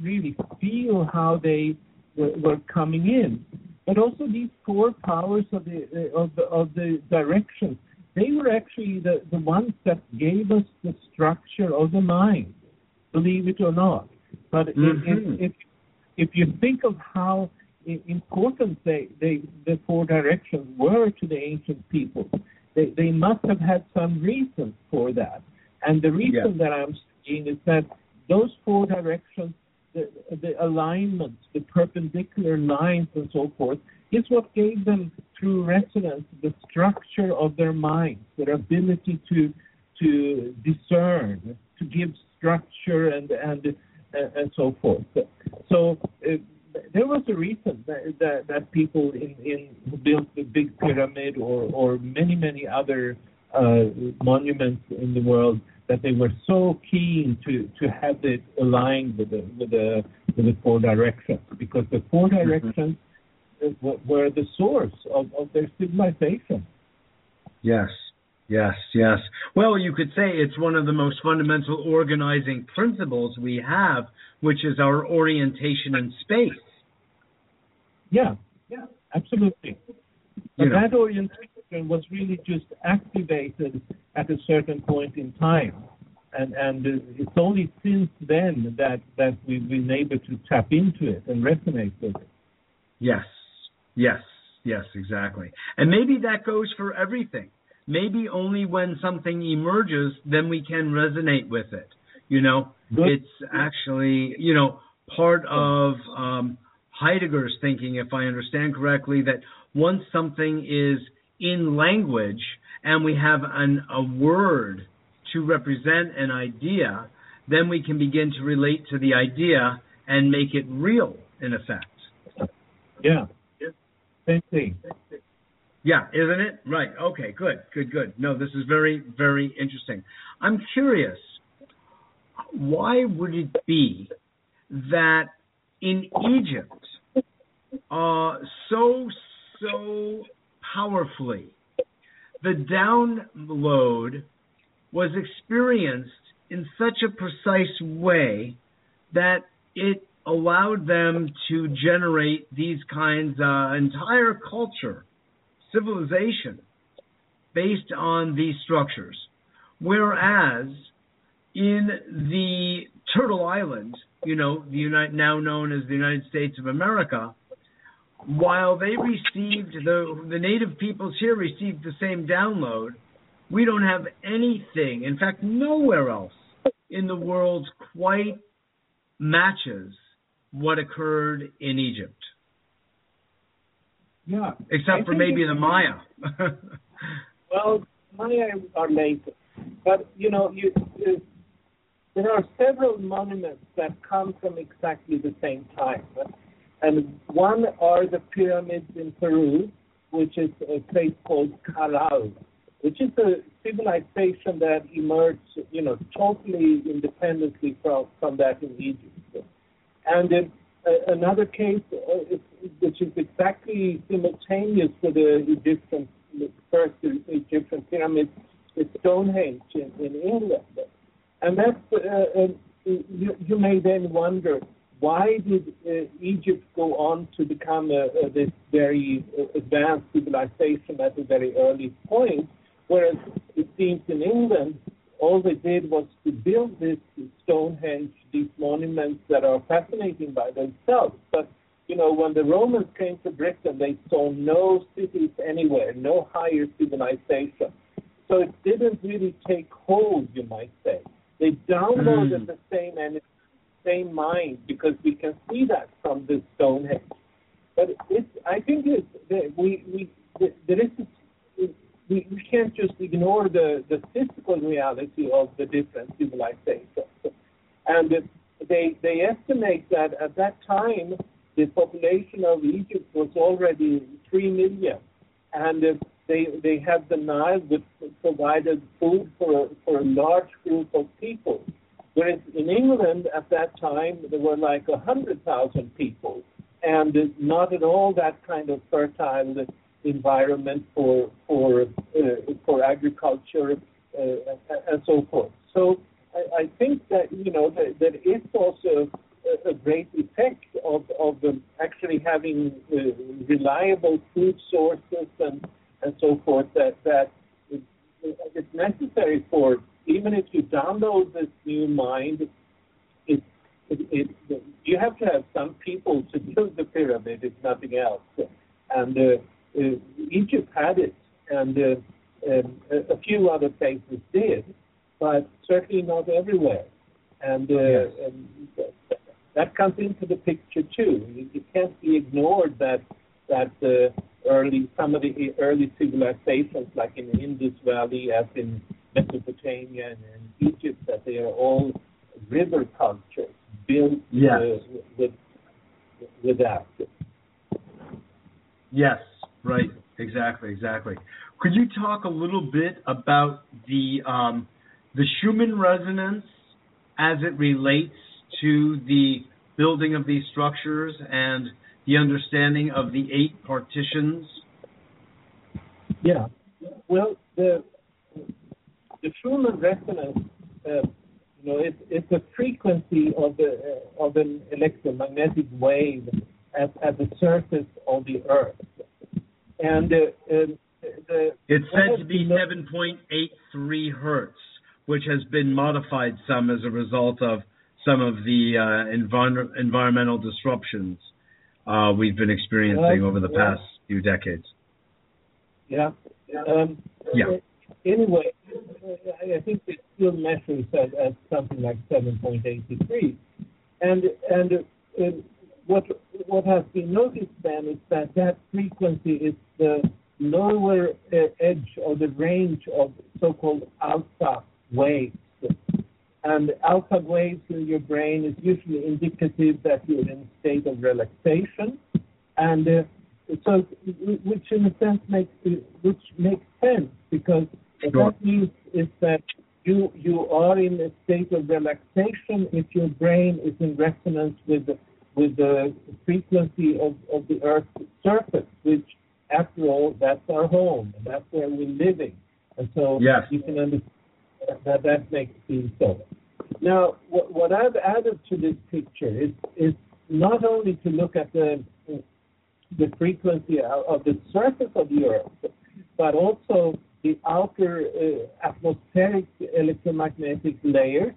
really feel how they were, were, coming in. But also these four powers of the of the, of the directions, they were actually the, the ones that gave us the structure of the mind, believe it or not. But mm-hmm. if, if if you think of how important they, they, the four directions were to the ancient people. They, they must have had some reason for that. And the reason yeah. that I'm seeing is that those four directions, the, the alignments, the perpendicular lines, and so forth, is what gave them through resonance the structure of their minds, their ability to to discern, to give structure and and and so forth. So uh, there was a reason that that, that people in, in who built the big pyramid or or many many other uh, monuments in the world that they were so keen to to have it aligned with the with the with the four directions because the four mm-hmm. directions mm-hmm. were the source of, of their civilization. Yes, Yes, yes. Well, you could say it's one of the most fundamental organizing principles we have, which is our orientation in space. Yeah, yeah, absolutely. But know. that orientation was really just activated at a certain point in time. And, and it's only since then that, that we've been able to tap into it and resonate with it. Yes, yes, yes, exactly. And maybe that goes for everything maybe only when something emerges then we can resonate with it you know? It's actually you know part of um, heidegger's thinking if i understand correctly that once something is in language and we have an, a word to represent an idea then we can begin to relate to the idea and make it real in effect. Yeah. Same thing yeah, isn't it? Right. Okay, good, good, good. No, this is very, very interesting. I'm curious, why would it be that in Egypt, uh, so, so powerfully, the download was experienced in such a precise way that it allowed them to generate these kinds of uh, entire culture civilization based on these structures. Whereas in the Turtle Island, you know, the United, now known as the United States of America, while they received the the native peoples here received the same download, we don't have anything. In fact, nowhere else in the world quite matches what occurred in Egypt. Yeah. Except for maybe the Maya. well, Maya are later, but you know, you, you, there are several monuments that come from exactly the same time, and one are the pyramids in Peru, which is a place called Caral, which is a civilization that emerged, you know, totally independently from from that in Egypt, and. It, another case uh, which is exactly simultaneous with the Egyptian first Egyptian pyramid is Stonehenge in, in England, and that's uh, uh, you, you, may then wonder why did uh, Egypt go on to become a, a, this very uh, advanced civilization at a very early point, whereas it seems in England all they did was to build this Stonehenge, these monuments that are fascinating by themselves. But you know, when the Romans came to Britain, they saw no cities anywhere, no higher civilization. So it didn't really take hold, you might say. They downloaded mm. the same energy, same mind, because we can see that from the Stonehenge. But it's, I think it's, we, we, there is a we, we can't just ignore the, the physical reality of the different civilizations. And they, they estimate that at that time, the population of Egypt was already 3 million. And they, they had the Nile which provided food for, for a large group of people. Whereas in England at that time, there were like 100,000 people and not at all that kind of fertile environment for for uh, for agriculture uh, and so forth. So I, I think that you know that there is also a, great effect of of actually having uh, reliable food sources and and so forth that that it's necessary for even if you download this new mind, it, it, it, you have to have some people to build the pyramid, if nothing else. And uh, Egypt had it, and uh, um, a few other places did, but certainly not everywhere. And, uh, yes. and that comes into the picture too. It, can't be ignored that that uh, early some of the early civilizations, like in the Indus Valley, as in Mesopotamia and, and Egypt, that they are all river cultures built yes. uh, with with that. Yes, right, exactly, exactly. Could you talk a little bit about the um, the Schumann resonance as it relates to the building of these structures and the understanding of the eight partitions? Yeah. Well, the the Schumann resonance, uh, you know, it, it's a frequency of the uh, of an electromagnetic wave at, at the surface of the Earth, and uh, the, it's said to be 7.83 hertz, which has been modified some as a result of some of the uh, envir- environmental disruptions uh, we've been experiencing over the past few decades. Yeah. Um, yeah. Anyway, I think it still measures at, at something like 7.83, and and uh, what what has been noticed then is that that frequency is the lower uh, edge of the range of so-called alpha waves. And alpha waves in your brain is usually indicative that you're in a state of relaxation, and uh, so which in a sense makes which makes sense because what sure. that means is that you you are in a state of relaxation if your brain is in resonance with the, with the frequency of, of the Earth's surface, which after all that's our home and that's where we're living, and so yes. you can understand that that makes it so. Now, what, what I've added to this picture is, is not only to look at the the frequency of the surface of the Earth, but also the outer uh, atmospheric electromagnetic layers,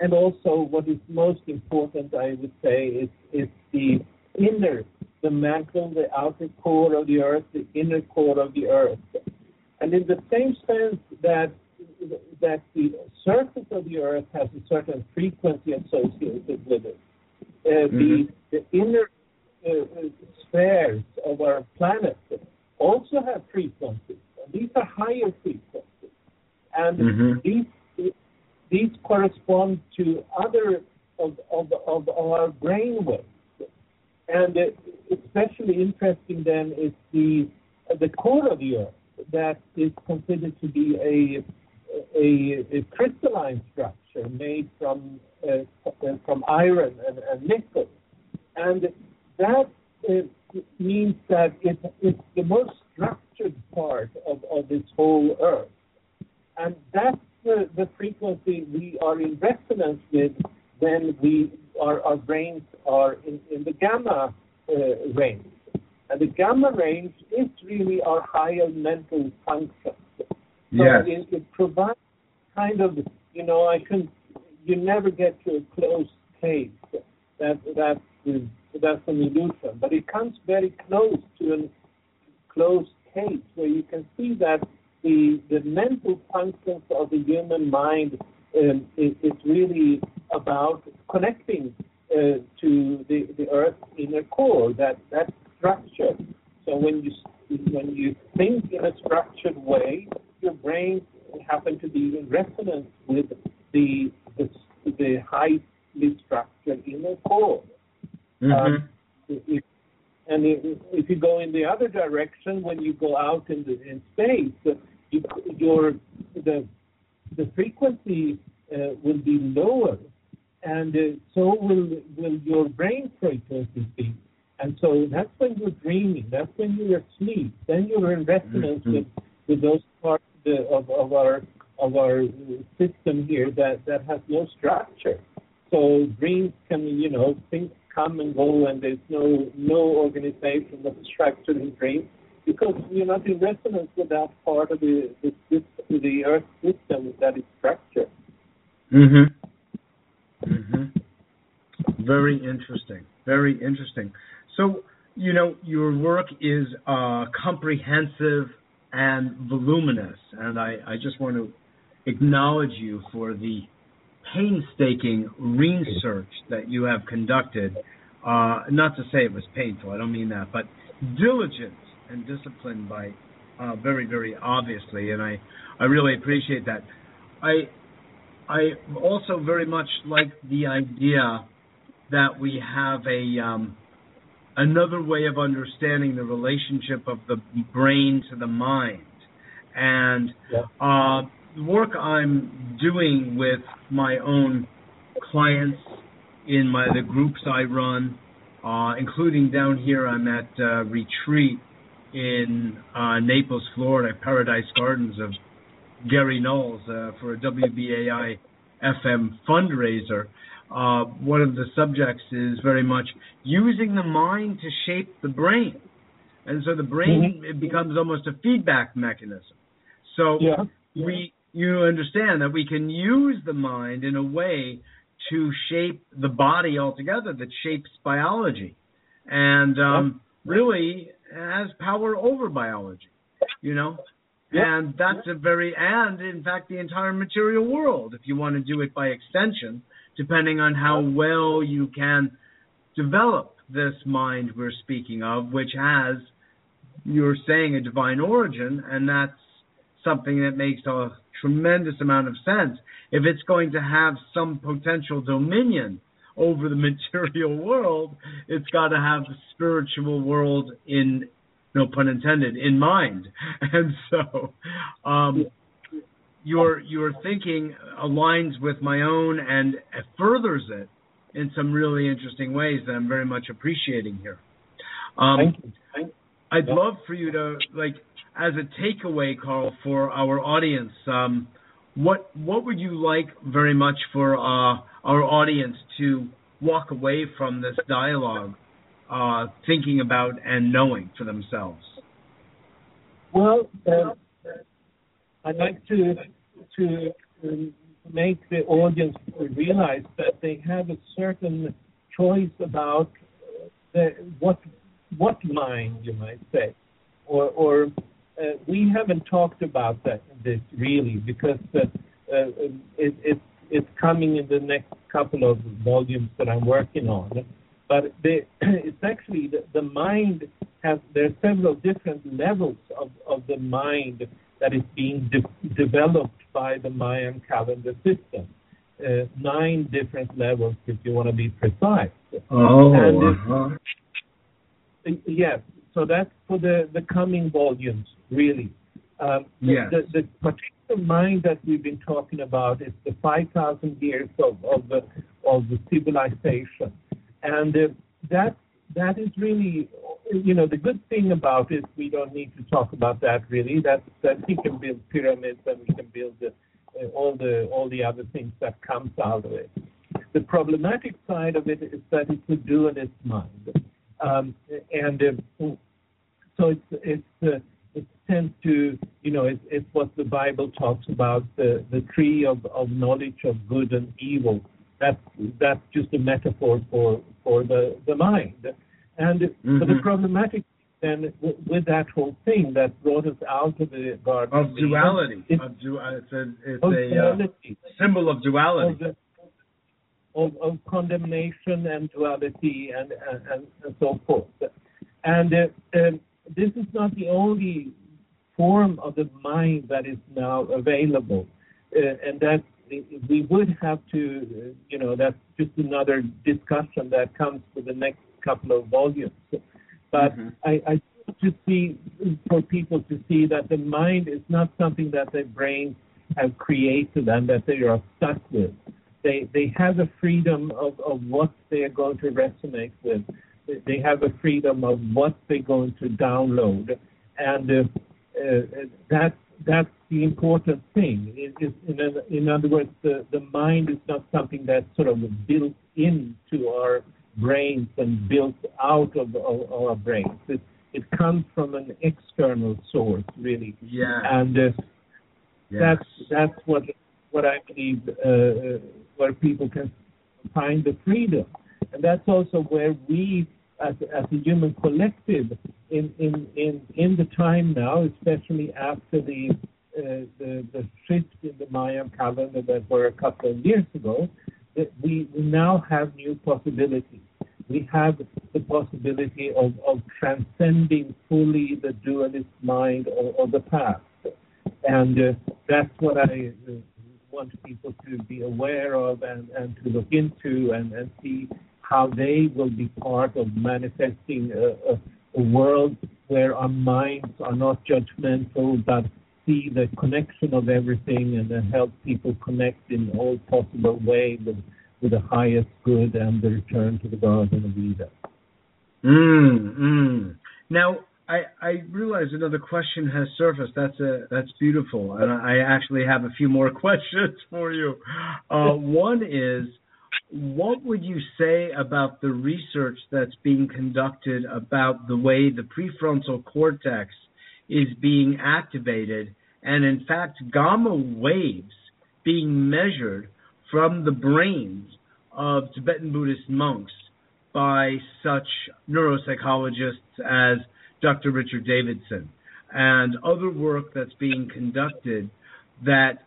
and also what is most important, I would say, is, is the inner, the mantle, the outer core of the Earth, the inner core of the Earth. And in the same sense that that the surface of the Earth has a certain frequency associated with it. Uh, mm-hmm. the, the inner uh, spheres of our planet also have frequencies. And these are higher frequencies, and mm-hmm. these these correspond to other of of, of our brain waves. And especially interesting then is the the core of Earth that is considered to be a a, a crystalline structure made from uh, from iron and, and, nickel, and that uh, means that it, it's the most structured part of, of this whole Earth, and that's the, the frequency we are in resonance with when we our, our brains are in, in the gamma uh, range. And the gamma range is really our higher mental function. So yes. it, it provides kind of, you know, I can, you never get to a closed case. That that is that's an illusion, but it comes very close to a closed case where you can see that the the mental functions of the human mind um, is, is really about connecting uh, to the the Earth's inner core, that that structure. So when you when you think in a structured way, your brain happen to be in resonance with the the, the highly structured inner core. Mm-hmm. Um, if, and if, if, you go in the other direction, when you go out in the in space, your the the frequency uh, will be lower, and uh, so will will your brain frequency be. And so that's when you're dreaming. That's when you're asleep. Then you're in resonance Mhm. with, with those parts of, the, of, of our of our system here that, that has no structure. So dreams can, you know, things come and go, and there's no no organization, no structure in dreams because you're not in resonance with that part of the the, system, the Earth system that is structured. Mhm. Mhm. Very interesting. Very interesting. So, you know, your work is uh, comprehensive and voluminous, and I, I just want to acknowledge you for the painstaking research that you have conducted. Uh, not to say it was painful, I don't mean that, but diligence and discipline by uh, very, very obviously, and I, I really appreciate that. I, I also very much like the idea that we have a um, another way of understanding the relationship of the brain to the mind, and Yeah. uh, the work I'm doing with my own clients in my the groups I run, uh, including down here I'm at uh, retreat in uh, Naples, Florida, Paradise Gardens of Gary Knowles uh, for a WBAI FM fundraiser. Uh, one of the subjects is very much using the mind to shape the brain, and so the brain it becomes almost a feedback mechanism. So Yeah. we you understand that we can use the mind in a way to shape the body altogether that shapes biology and um, really has power over biology you know Yep. and that's a very and in fact the entire material world if you want to do it by extension depending on how well you can develop this mind we're speaking of which has you're saying a divine origin and that's something that makes a tremendous amount of sense. If it's going to have some potential dominion over the material world, it's got to have the spiritual world in, no pun intended, in mind. And so, um, your your thinking aligns with my own and furthers it in some really interesting ways that I'm very much appreciating here. Um, Thank you. Thank I'd Yeah. love for you to like as a takeaway, Carl, for our audience. Um, what what would you like very much for uh, our audience to walk away from this dialogue, uh, thinking about and knowing for themselves? Well, uh, I'd like to to um, make the audience realize that they have a certain choice about the, what what mind you might say, or or uh, we haven't talked about that this really because uh, uh, it, it's it's coming in the next couple of volumes that I'm working on. But the, it's actually the, the mind has there are several different levels of, of the mind that is being de- developed by the Mayan calendar system. Uh, nine different levels, if you want to be precise. Oh, And uh-huh. Yes, so that's for the, the coming volumes, really. Um, Yes. the, the particular mind that we've been talking about is the 5,000 years of, of, the, of the civilization. And uh, that, that is really, you know, the good thing about it, we don't need to talk about that really. That, that we can build pyramids and we can build the, uh, all, the, all the other things that comes out of it. The problematic side of it is that it's a dualist mind. Um, and uh, so it's it's uh, it tends to you know it's, it's what the Bible talks about the the tree of, of knowledge of good and evil. That, that's just a metaphor for for the the mind. And but the problematic then with, with that whole thing that brought us out of the garden Of duality. is Of du- it's a, it's a uh, symbol of of, duality. the, of, of condemnation and duality and, and, and, and so forth. And uh, um, this is not the only form of the mind that is now available. Uh, and that we would have to, uh, you know, that's just another discussion that comes with the next couple of volumes. But Mhm. I, I to see, for people to see that the mind is not something that their brains have created and that they are stuck with. They they have a freedom of, of what they are going to resonate with. They have a freedom of what they're going to download, and uh, uh, that's that's the important thing. It, it, in, in other words, the, the mind is not something that's sort of built into our brains and built out of, of our brains. It, it comes from an external source, really. Yeah. And uh, yes. that's that's what what I believe uh, where people can find the freedom, and that's also where we, as as a human collective, in in in in the time now, especially after the uh, the the shift in the Mayan calendar that were a couple of years ago, that we we now have new possibilities we have the possibility of, of transcending fully the dualist mind of, of the past. And uh, that's what I uh, want people to be aware of and, and to look into and, and see how they will be part of manifesting a, a, a world where our minds are not judgmental but see the connection of everything and then help people connect in all possible ways with to the highest good and the return to the Garden of Eden. Mm, mm. Now, I, I realize another question has surfaced. That's a that's beautiful, and I actually have a few more questions for you. Uh, one is, what would you say about the research that's being conducted about the way the prefrontal cortex is being activated, and in fact, gamma waves being measured from the brains of Tibetan Buddhist monks by such neuropsychologists as Dr. Richard Davidson and other work that's being conducted that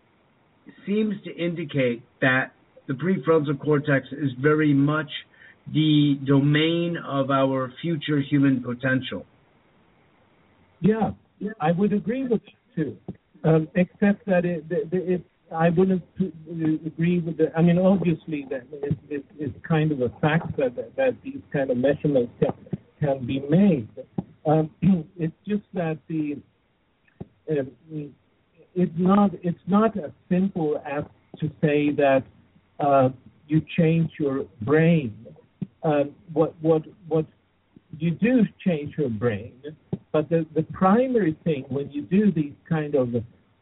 seems to indicate that the prefrontal cortex is very much the domain of our future human potential. Yeah, I would agree with you too, um, except that it, it, it, I wouldn't agree with the. I mean, obviously, that it, it, it's kind of a fact that that these kind of measurements can, can be made. Um, it's just that the uh, it's not it's not as simple as to say that uh, you change your brain. Uh, what what what you do change your brain, but the the primary thing when you do these kind of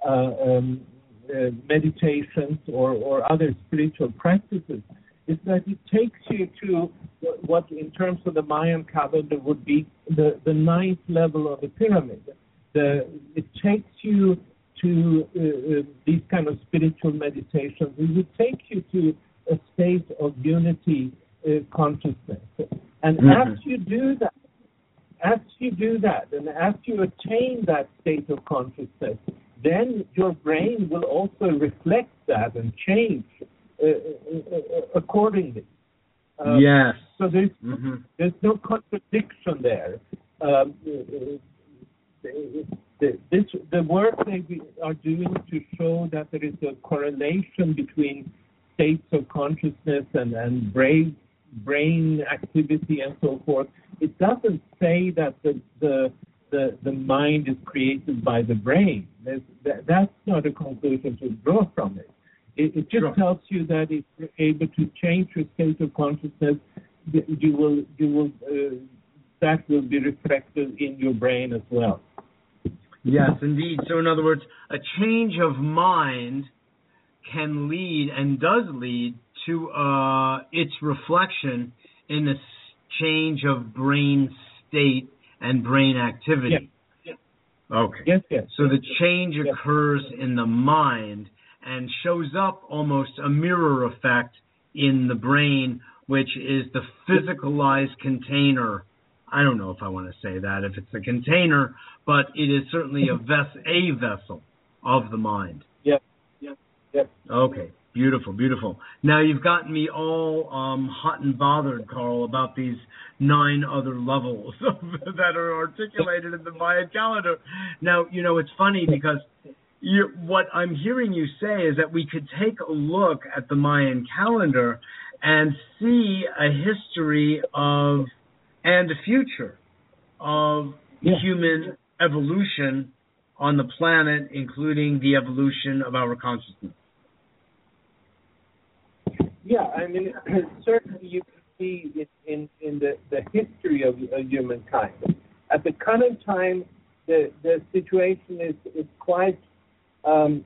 uh, um, uh, meditations or, or other spiritual practices is that it takes you to what, in terms of the Mayan calendar, would be the, the ninth level of the pyramid. The, it takes you to uh, uh, these kind of spiritual meditations. It would take you to a state of unity uh, consciousness. And mm-hmm. as you do that, as you do that, and as you attain that state of consciousness, then your brain will also reflect that and change uh, uh, uh accordingly. Um, yes. So there's mm-hmm. there's no contradiction there. Um, the, this, the work they are doing to show that there is a correlation between states of consciousness and, and brain brain activity and so forth. It doesn't say that the, the the, the mind is created by the brain. That, that's not a conclusion to draw from it. It, it just sure. tells you that if you're able to change your state of consciousness, you will you will uh, that will be reflected in your brain as well. Yes, indeed. So, in other words, a change of mind can lead and does lead to uh, its reflection in a change of brain state and brain activity. Yes. Okay. Yes, yes. So the change occurs in the mind and shows up almost a mirror effect in the brain, which is the physicalized container. I don't know if I want to say that if it's a container, but it is certainly a, ves- a vessel of the mind. Yep. Yep. Yep. Okay. Beautiful, beautiful. Now you've gotten me all um, hot and bothered, Carl, about these nine other levels that are articulated in the Maya calendar. Now, you know, it's funny because you, what I'm hearing you say is that we could take a look at the Mayan calendar and see a history of and the future of yeah. human evolution on the planet, including the evolution of our consciousness. Yeah, I mean, certainly you can see it in, in the, the history of, of humankind. At the current time, the, the situation is, is quite um,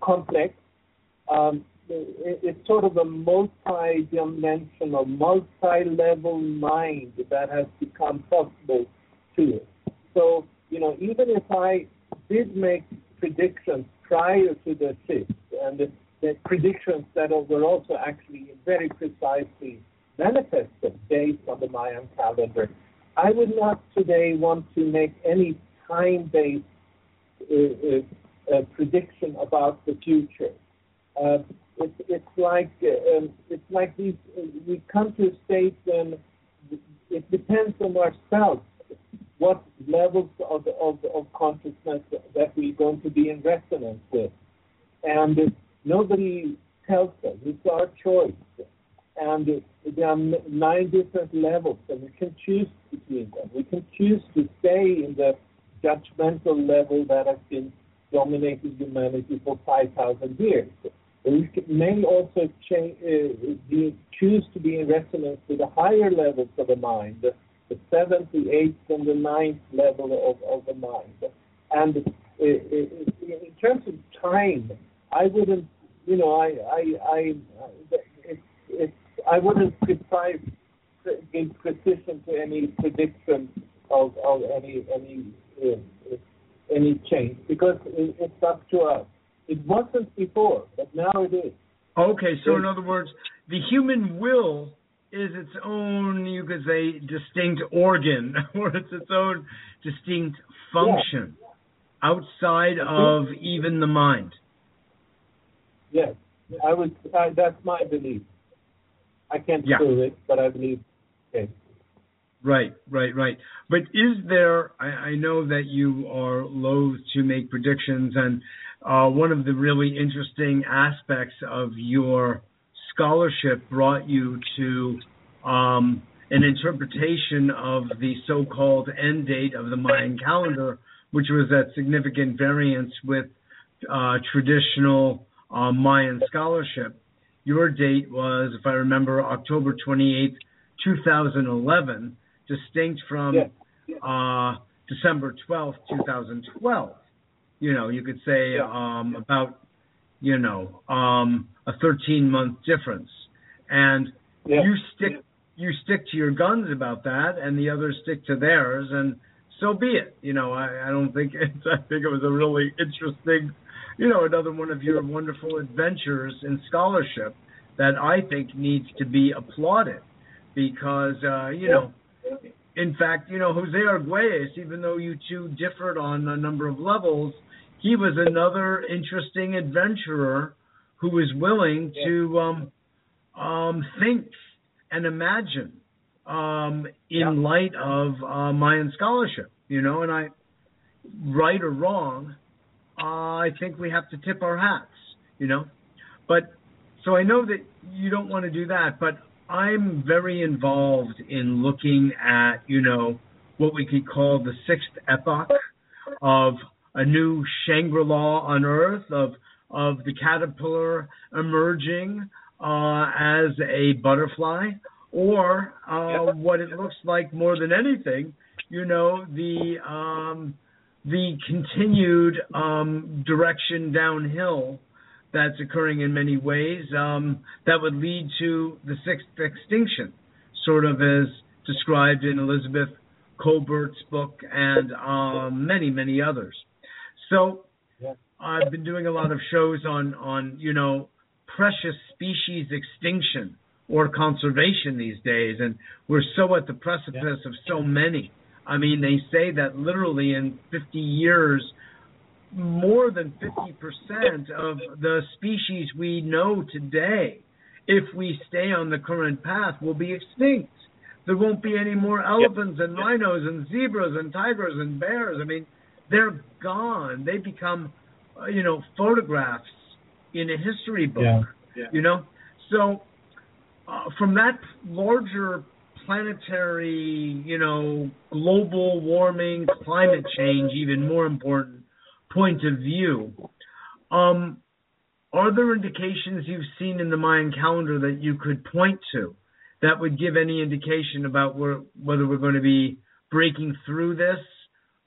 complex. Um, it, it's sort of a multi-dimensional, multi-level mind that has become possible to it. So, you know, even if I did make predictions prior to the shift, and the, the predictions that were also actually very precisely manifested based on the Mayan calendar, I would not today want to make any time-based uh, uh, uh, prediction about the future. Uh, it's, like uh, um, it's like these. we come to a state when it depends on ourselves what levels of, of, of consciousness that we're going to be in resonance with. And nobody tells us. It's our choice. And there are nine different levels, and we can choose between them. We can choose to stay in the judgmental level that has been dominating humanity for 5,000 years. We may also change, uh, be, choose to be in resonance with the higher levels of the mind, the seventh, the eighth, and the ninth level of, of the mind. And uh, in terms of time, I wouldn't, you know, I, I, I, I wouldn't precise, give precision to any prediction of, of any, any, uh, any change because it's up to us. It wasn't before, but now it is. Okay, so in other words, the human will is its own, you could say, distinct organ, or it's its own distinct function yeah. outside of even the mind. Yes, I would. I, that's my belief. I can't yeah. prove it, but I believe. Okay. Right, right, right. But is there? I, I know that you are loath to make predictions, and uh, one of the really interesting aspects of your scholarship brought you to um, an interpretation of the so-called end date of the Mayan calendar, which was at significant variance with uh, traditional uh, Mayan scholarship. Your date was, if I remember, October 28th, 2011, distinct from uh, December 12th, 2012. You know, you could say um, about you know, um, a 13 month difference. And you stick you stick to your guns about that, and the others stick to theirs, and so be it. You know, I, I don't think it's, I think it was a really interesting, you know, another one of your wonderful adventures in scholarship that I think needs to be applauded because uh, you yeah. know. In fact, you know, Jose Arguelles, even though you two differed on a number of levels, he was another interesting adventurer who was willing yeah. to um, um, think and imagine um, in yeah. light of uh, Mayan scholarship. You know, and I, right or wrong, uh, I think we have to tip our hats. You know, but so I know that you don't want to do that, but I'm very involved in looking at you know what we could call the sixth epoch of a new Shangri-La on Earth of of the caterpillar emerging uh, as a butterfly, or uh, what it looks like more than anything, you know, the um, the continued um, direction downhill that's occurring in many ways um, that would lead to the sixth extinction, sort of as described in Elizabeth Kolbert's book and um, many, many others. So. I've been doing a lot of shows on on you know precious species extinction or conservation these days, and we're so at the precipice yeah. of so many. I mean, they say that literally in 50 years, more than 50% of the species we know today, if we stay on the current path, will be extinct. There won't be any more elephants yep. and rhinos and zebras and tigers and bears. I mean, they're gone. They become, uh, you know, photographs in a history book. Yeah. Yeah. You know, so uh, from that larger planetary, you know, global warming, climate change, even more important point of view, um, are there indications you've seen in the Mayan calendar that you could point to that would give any indication about where, whether we're going to be breaking through this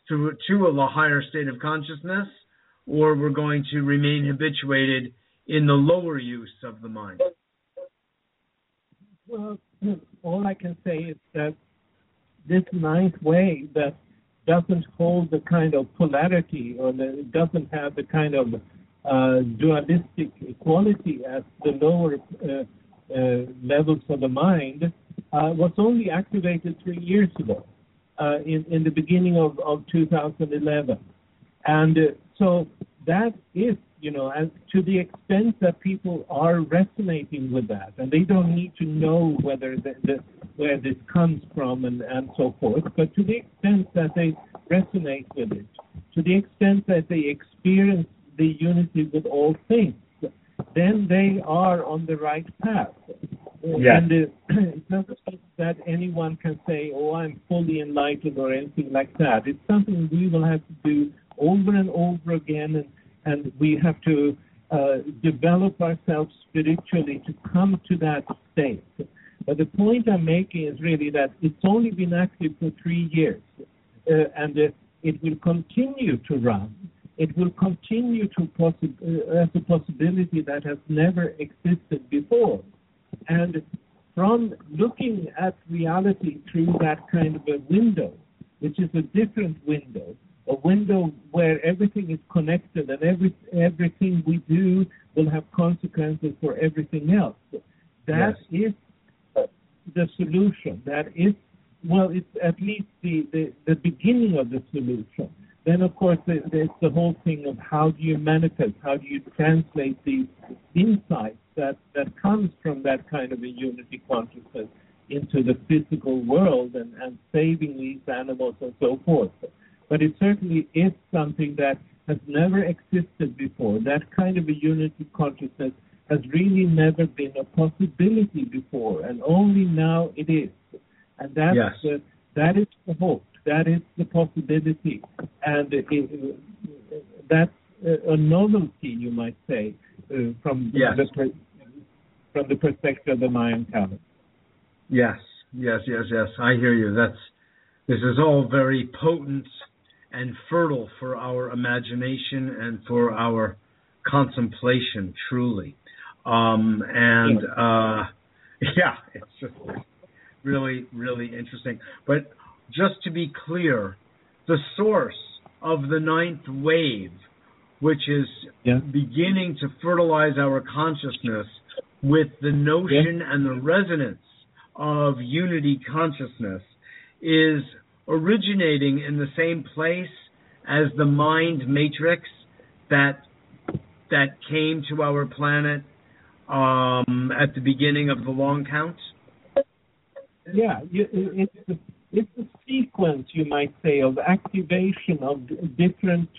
to, to a higher state of consciousness or we're going to remain habituated in the lower use of the mind? Well, all I can say is that this ninth wave that doesn't hold the kind of polarity or the, doesn't have the kind of uh, dualistic quality as the lower uh, uh, levels of the mind uh, was only activated three years ago uh, in, in the beginning of, of 2011. And uh, so that is, you know, as to the extent that people are resonating with that, and they don't need to know whether the, the, where this comes from and, and so forth, but to the extent that they resonate with it, to the extent that they experience the unity with all things, then they are on the right path. Yeah. And uh, it's not that anyone can say, oh, I'm fully enlightened or anything like that. It's something we will have to do over and over again, and, and we have to uh, develop ourselves spiritually to come to that state. But the point I'm making is really that it's only been active for three years, uh, and uh, it will continue to run. It will continue to possi- uh, as a possibility that has never existed before. And from looking at reality through that kind of a window, which is a different window, a window where everything is connected and every everything we do will have consequences for everything else. That Yes. is uh, the solution. That is well, it's at least the, the, the beginning of the solution. Then, of course, there- there's the whole thing of how do you manifest, how do you translate these insights that, that comes from that kind of a unity consciousness into the physical world and, and saving these animals and so forth. But it certainly is something that has never existed before. That kind of a unity consciousness has really never been a possibility before, and only now it is. And that's Yes. the, that is the hope. That is the possibility, and it, it, that's a, novelty, you might say, uh, from Yes. the per, from the perspective of the Mayan calendar. Yes, yes, yes, yes. I hear you. That's this is all very potent and fertile for our imagination and for our contemplation, truly. Um, and uh, yeah, it's just really, really interesting. But just to be clear, the source of the ninth wave, which is Yeah. beginning to fertilize our consciousness with the notion and the resonance of unity consciousness, is originating in the same place as the mind matrix that that came to our planet um, at the beginning of the long count. Yeah, it's a, it's a sequence, you might say, of activation of different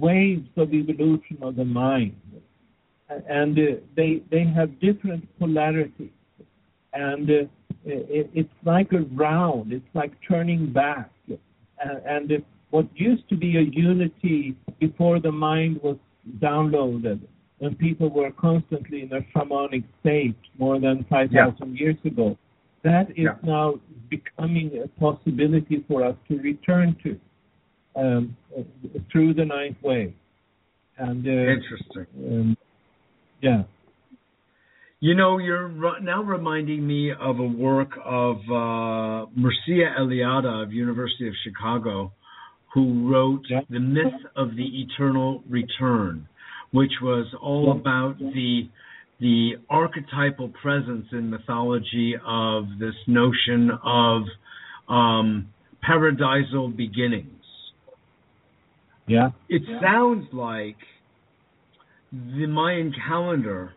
waves of evolution of the mind, and uh, they they have different polarities, and uh, it, it's like a round, it's like turning back, and uh, what used to be a unity before the mind was downloaded, when people were constantly in a shamanic state more than five thousand years ago that is Yeah. now becoming a possibility for us to return to um, through the ninth wave. And uh, Interesting. um, yeah, You know, you're now reminding me of a work of uh, Mircea Eliade of University of Chicago, who wrote Yeah. "The Myth of the Eternal Return," which was all Yeah. about the the archetypal presence in mythology of this notion of um, paradisal beginnings. yeah, It sounds like the Mayan calendar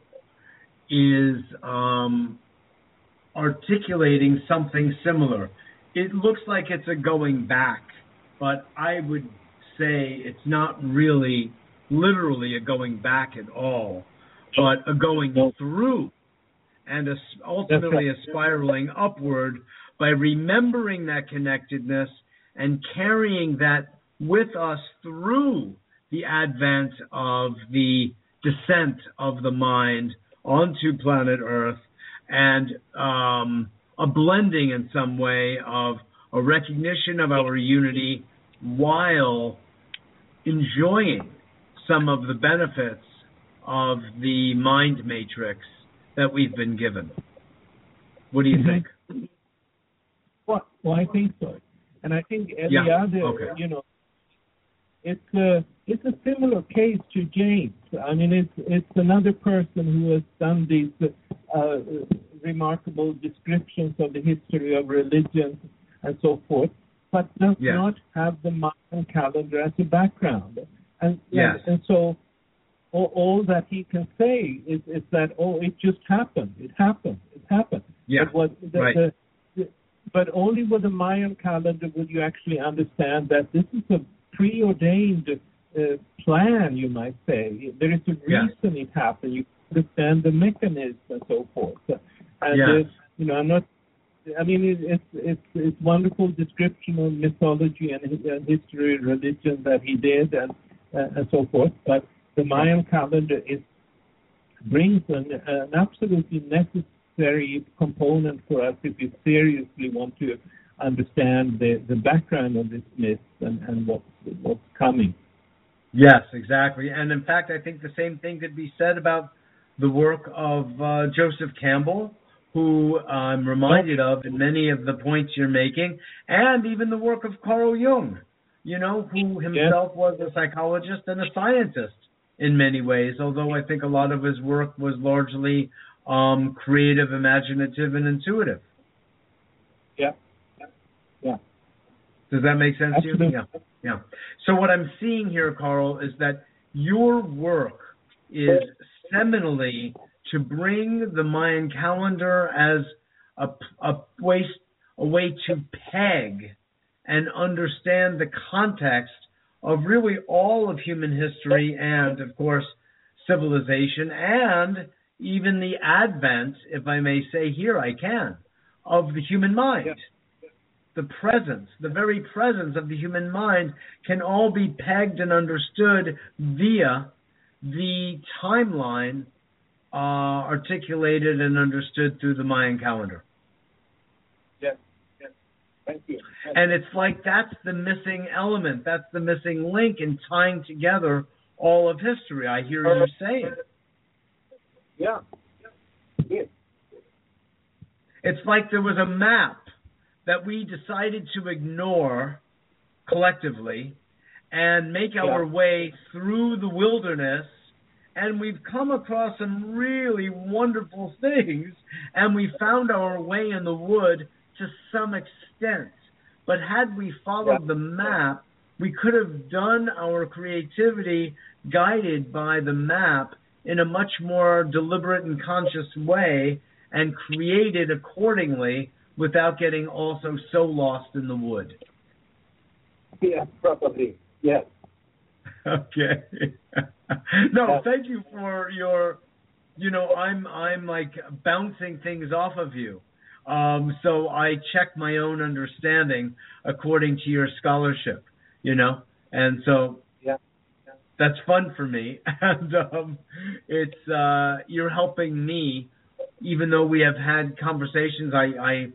is um, articulating something similar. It looks like it's a going back, but I would say it's not really literally a going back at all, but a going through and a, ultimately a spiraling upward by remembering that connectedness and carrying that with us through the advent of the descent of the mind onto planet Earth and um, a blending in some way of a recognition of our unity while enjoying some of the benefits of the mind matrix that we've been given. What do you Mhm. think? Well, well, I think so, and I think every Yeah, other, okay. you know, it's a it's a similar case to James. I mean, it's it's another person who has done these uh, remarkable descriptions of the history of religion and so forth, but does Yes. not have the Mayan calendar as a background, and Yes. and, and so. All, all that he can say is, is that oh it just happened it happened it happened Yeah, but what the, right. the, the, but only with the Mayan calendar would you actually understand that this is a preordained uh, plan, you might say. There is a Yeah. reason it happened. You understand the mechanism and so forth. And Yes. uh, you know, I'm not. I mean, it, it's it's it's wonderful description of mythology and, and history, religion that he did, and uh, and so forth. But the Mayan calendar is brings an, an absolutely necessary component for us if we seriously want to understand the, the background of this myth and, and what's, what's coming. Yes, exactly. And in fact, I think the same thing could be said about the work of uh, Joseph Campbell, who I'm reminded of in many of the points you're making, and even the work of Carl Jung, you know, who himself was a psychologist and a scientist in many ways, although I think a lot of his work was largely um, creative, imaginative, and intuitive. Yeah. Yeah. Does that make sense Absolutely. to you? Yeah. Yeah. So what I'm seeing here, Carl, is that your work is seminally to bring the Mayan calendar as a, a way a way to peg and understand the context of really all of human history and, of course, civilization and even the advent, if I may say here, I can, of the human mind. The presence, the very presence of the human mind can all be pegged and understood via the timeline uh, articulated and understood through the Mayan calendar. Yes. Yes. Thank you. And it's like that's the missing element, that's the missing link in tying together all of history. I hear you saying. Yeah. Yes. It's like there was a map that we decided to ignore collectively and make our way through the wilderness. And we've come across some really wonderful things and we found our way in the wood to some extent. But had we followed Yeah. the map we could have done our creativity guided by the map in a much more deliberate and conscious way and created accordingly without getting also so lost in the wood. Yeah, probably. Yes. Okay. no, Yeah. thank you for your you know, I'm I'm like bouncing things off of you. Um so I check my own understanding according to your scholarship, you know? And so Yeah. that's fun for me and um it's uh you're helping me even though we have had conversations I I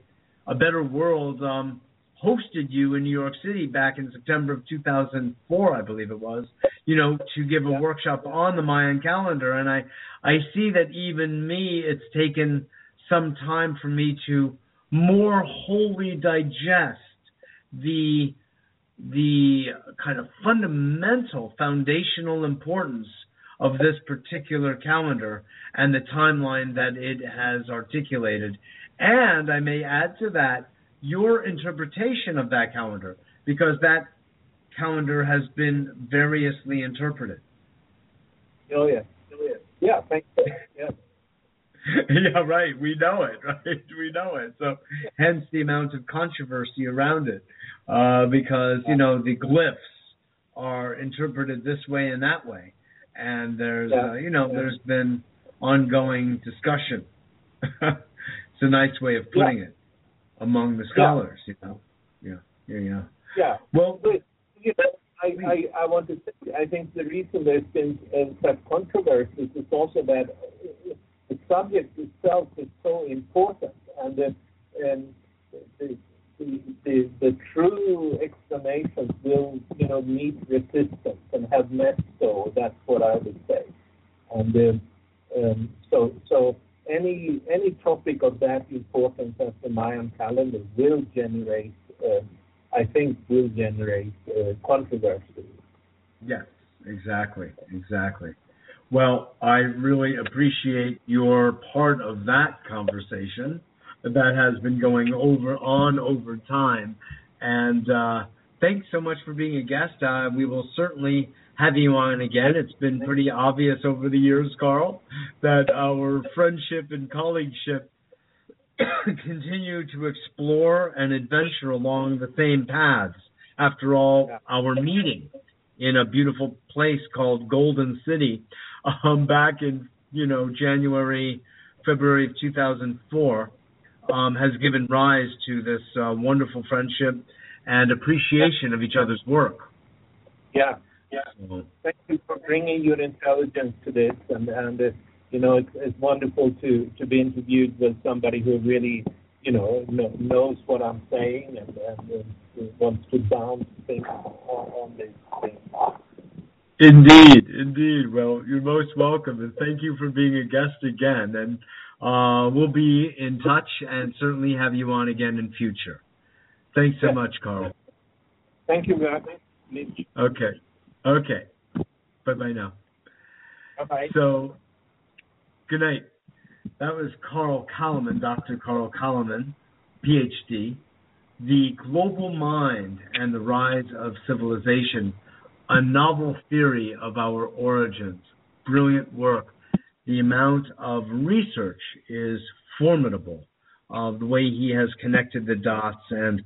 a better world um hosted you in New York City back in September of 2004 I believe it was you know to give a Yeah. workshop on the Mayan calendar and I I see that even me it's taken some time for me to more wholly digest the the kind of fundamental foundational importance of this particular calendar and the timeline that it has articulated. And I may add to that your interpretation of that calendar, because that calendar has been variously interpreted. Oh yeah. Oh yeah. Yeah. Thank you. Yeah. yeah, right. We know it, right? We know it. So, hence the amount of controversy around it, uh, because you know the glyphs are interpreted this way and that way, and there's Yeah. uh, you know Yeah. there's been ongoing discussion. it's a nice way of putting it among the scholars, you know. Yeah, yeah, yeah. Yeah. Well, But, you know, I, I, I want to say, I think the reason there's been uh, such controversies is also that uh, the subject itself is so important, and uh, and the, the, the, the true explanations will, you know, meet resistance and have met so. That's what I would say. And uh, um, so, so any any topic of that importance as the Mayan calendar will generate, uh, I think, will generate uh, controversy. Yes, exactly, exactly. Well, I really appreciate your part of that conversation that has been going over on over time, and uh, thanks so much for being a guest. Uh, we will certainly have you on again. It's been pretty obvious over the years, Carl, that our friendship and colleagueship continue to explore and adventure along the same paths. After all, our meeting in a beautiful place called Golden City um, back in you know January, February of 2004 um, has given rise to this uh, wonderful friendship and appreciation of each other's work. Yeah, yeah. So, Thank you for bringing your intelligence to this, and and uh, you know it's, it's wonderful to to be interviewed with somebody who really you know knows what I'm saying and, and uh, wants to bounce things on, thing. Indeed, indeed. Well, you're most welcome, and thank you for being a guest again. And uh, we'll be in touch and certainly have you on again in future. Thanks so much, Carl. Thank you, Matt. Okay. Okay. Bye bye now. Bye bye. So, good night. That was Carl Calleman, Dr. Carl Calleman, PhD, The Global Mind and the Rise of Civilization a novel theory of our origins. Brilliant work. The amount of research is formidable. Uh, the way he has connected the dots and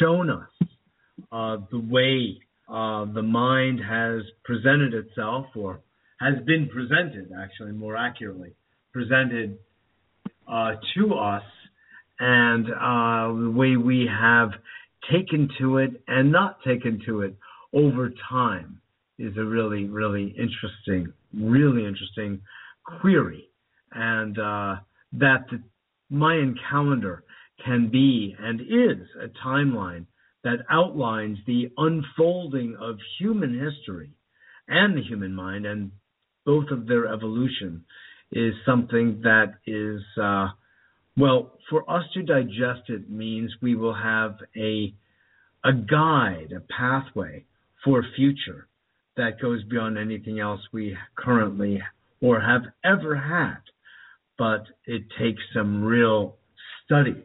shown us uh, the way uh, the mind has presented itself, or has been presented, actually, more accurately, presented uh, to us, and uh, the way we have taken to it and not taken to it over time is a really, really interesting, really interesting query. And uh, that the Mayan calendar can be and is a timeline that outlines the unfolding of human history and the human mind and both of their evolution is something that is uh, well for us to digest it means we will have a a guide a pathway for future that goes beyond anything else we currently or have ever had. But it takes some real study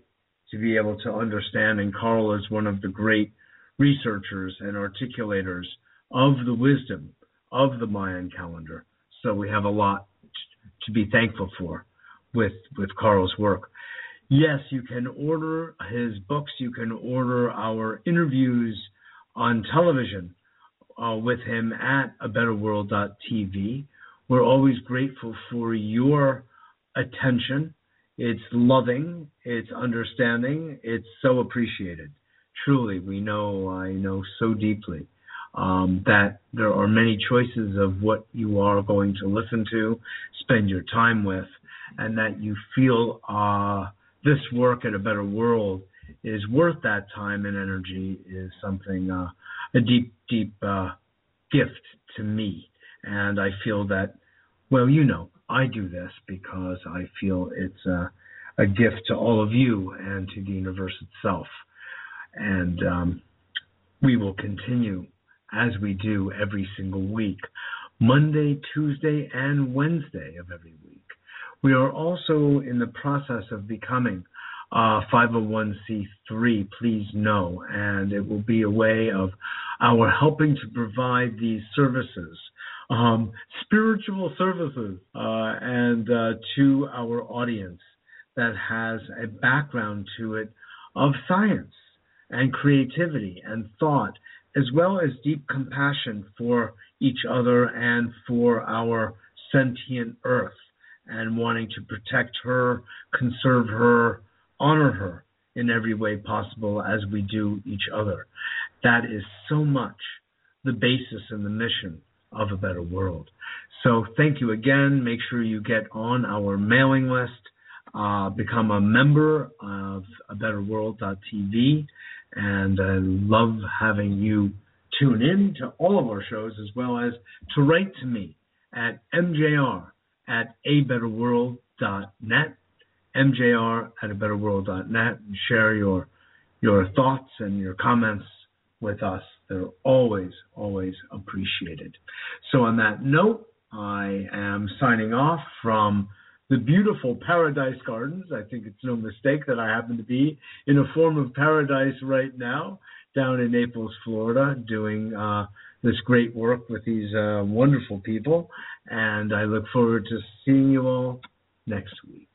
to be able to understand. And Carl is one of the great researchers and articulators of the wisdom of the Mayan calendar. So we have a lot to be thankful for with with Carl's work. Yes, you can order his books. You can order our interviews on television uh, with him at a betterworld.tv. We're always grateful for your attention. It's loving, it's understanding, it's so appreciated. Truly, we know, I know so deeply um, that there are many choices of what you are going to listen to, spend your time with, and that you feel uh, this work at a better world is worth that time and energy is something uh, a deep, deep uh, gift to me. And I feel that, well, you know, I do this because I feel it's a, a gift to all of you and to the universe itself. And um, we will continue as we do every single week, Monday, Tuesday, and Wednesday of every week. We are also in the process of becoming uh, 501c3, please know, and it will be a way of our helping to provide these services, um, spiritual services, uh, and uh, to our audience that has a background to it of science and creativity and thought, as well as deep compassion for each other and for our sentient earth and wanting to protect her, conserve her, honor her in every way possible as we do each other. That is so much the basis and the mission of a better world. So thank you again. Make sure you get on our mailing list. uh, become a member of a better betterworld.tv. And I love having you tune in to all of our shows as well as to write to me at mjr at abetterworld.net, mjr at abetterworld.net, and share your your thoughts and your comments with us. They're always, always appreciated. So on that note, I am signing off from the beautiful Paradise Gardens. I think it's no mistake that I happen to be in a form of paradise right now down in Naples, Florida, doing uh, this great work with these uh, wonderful people. And I look forward to seeing you all next week.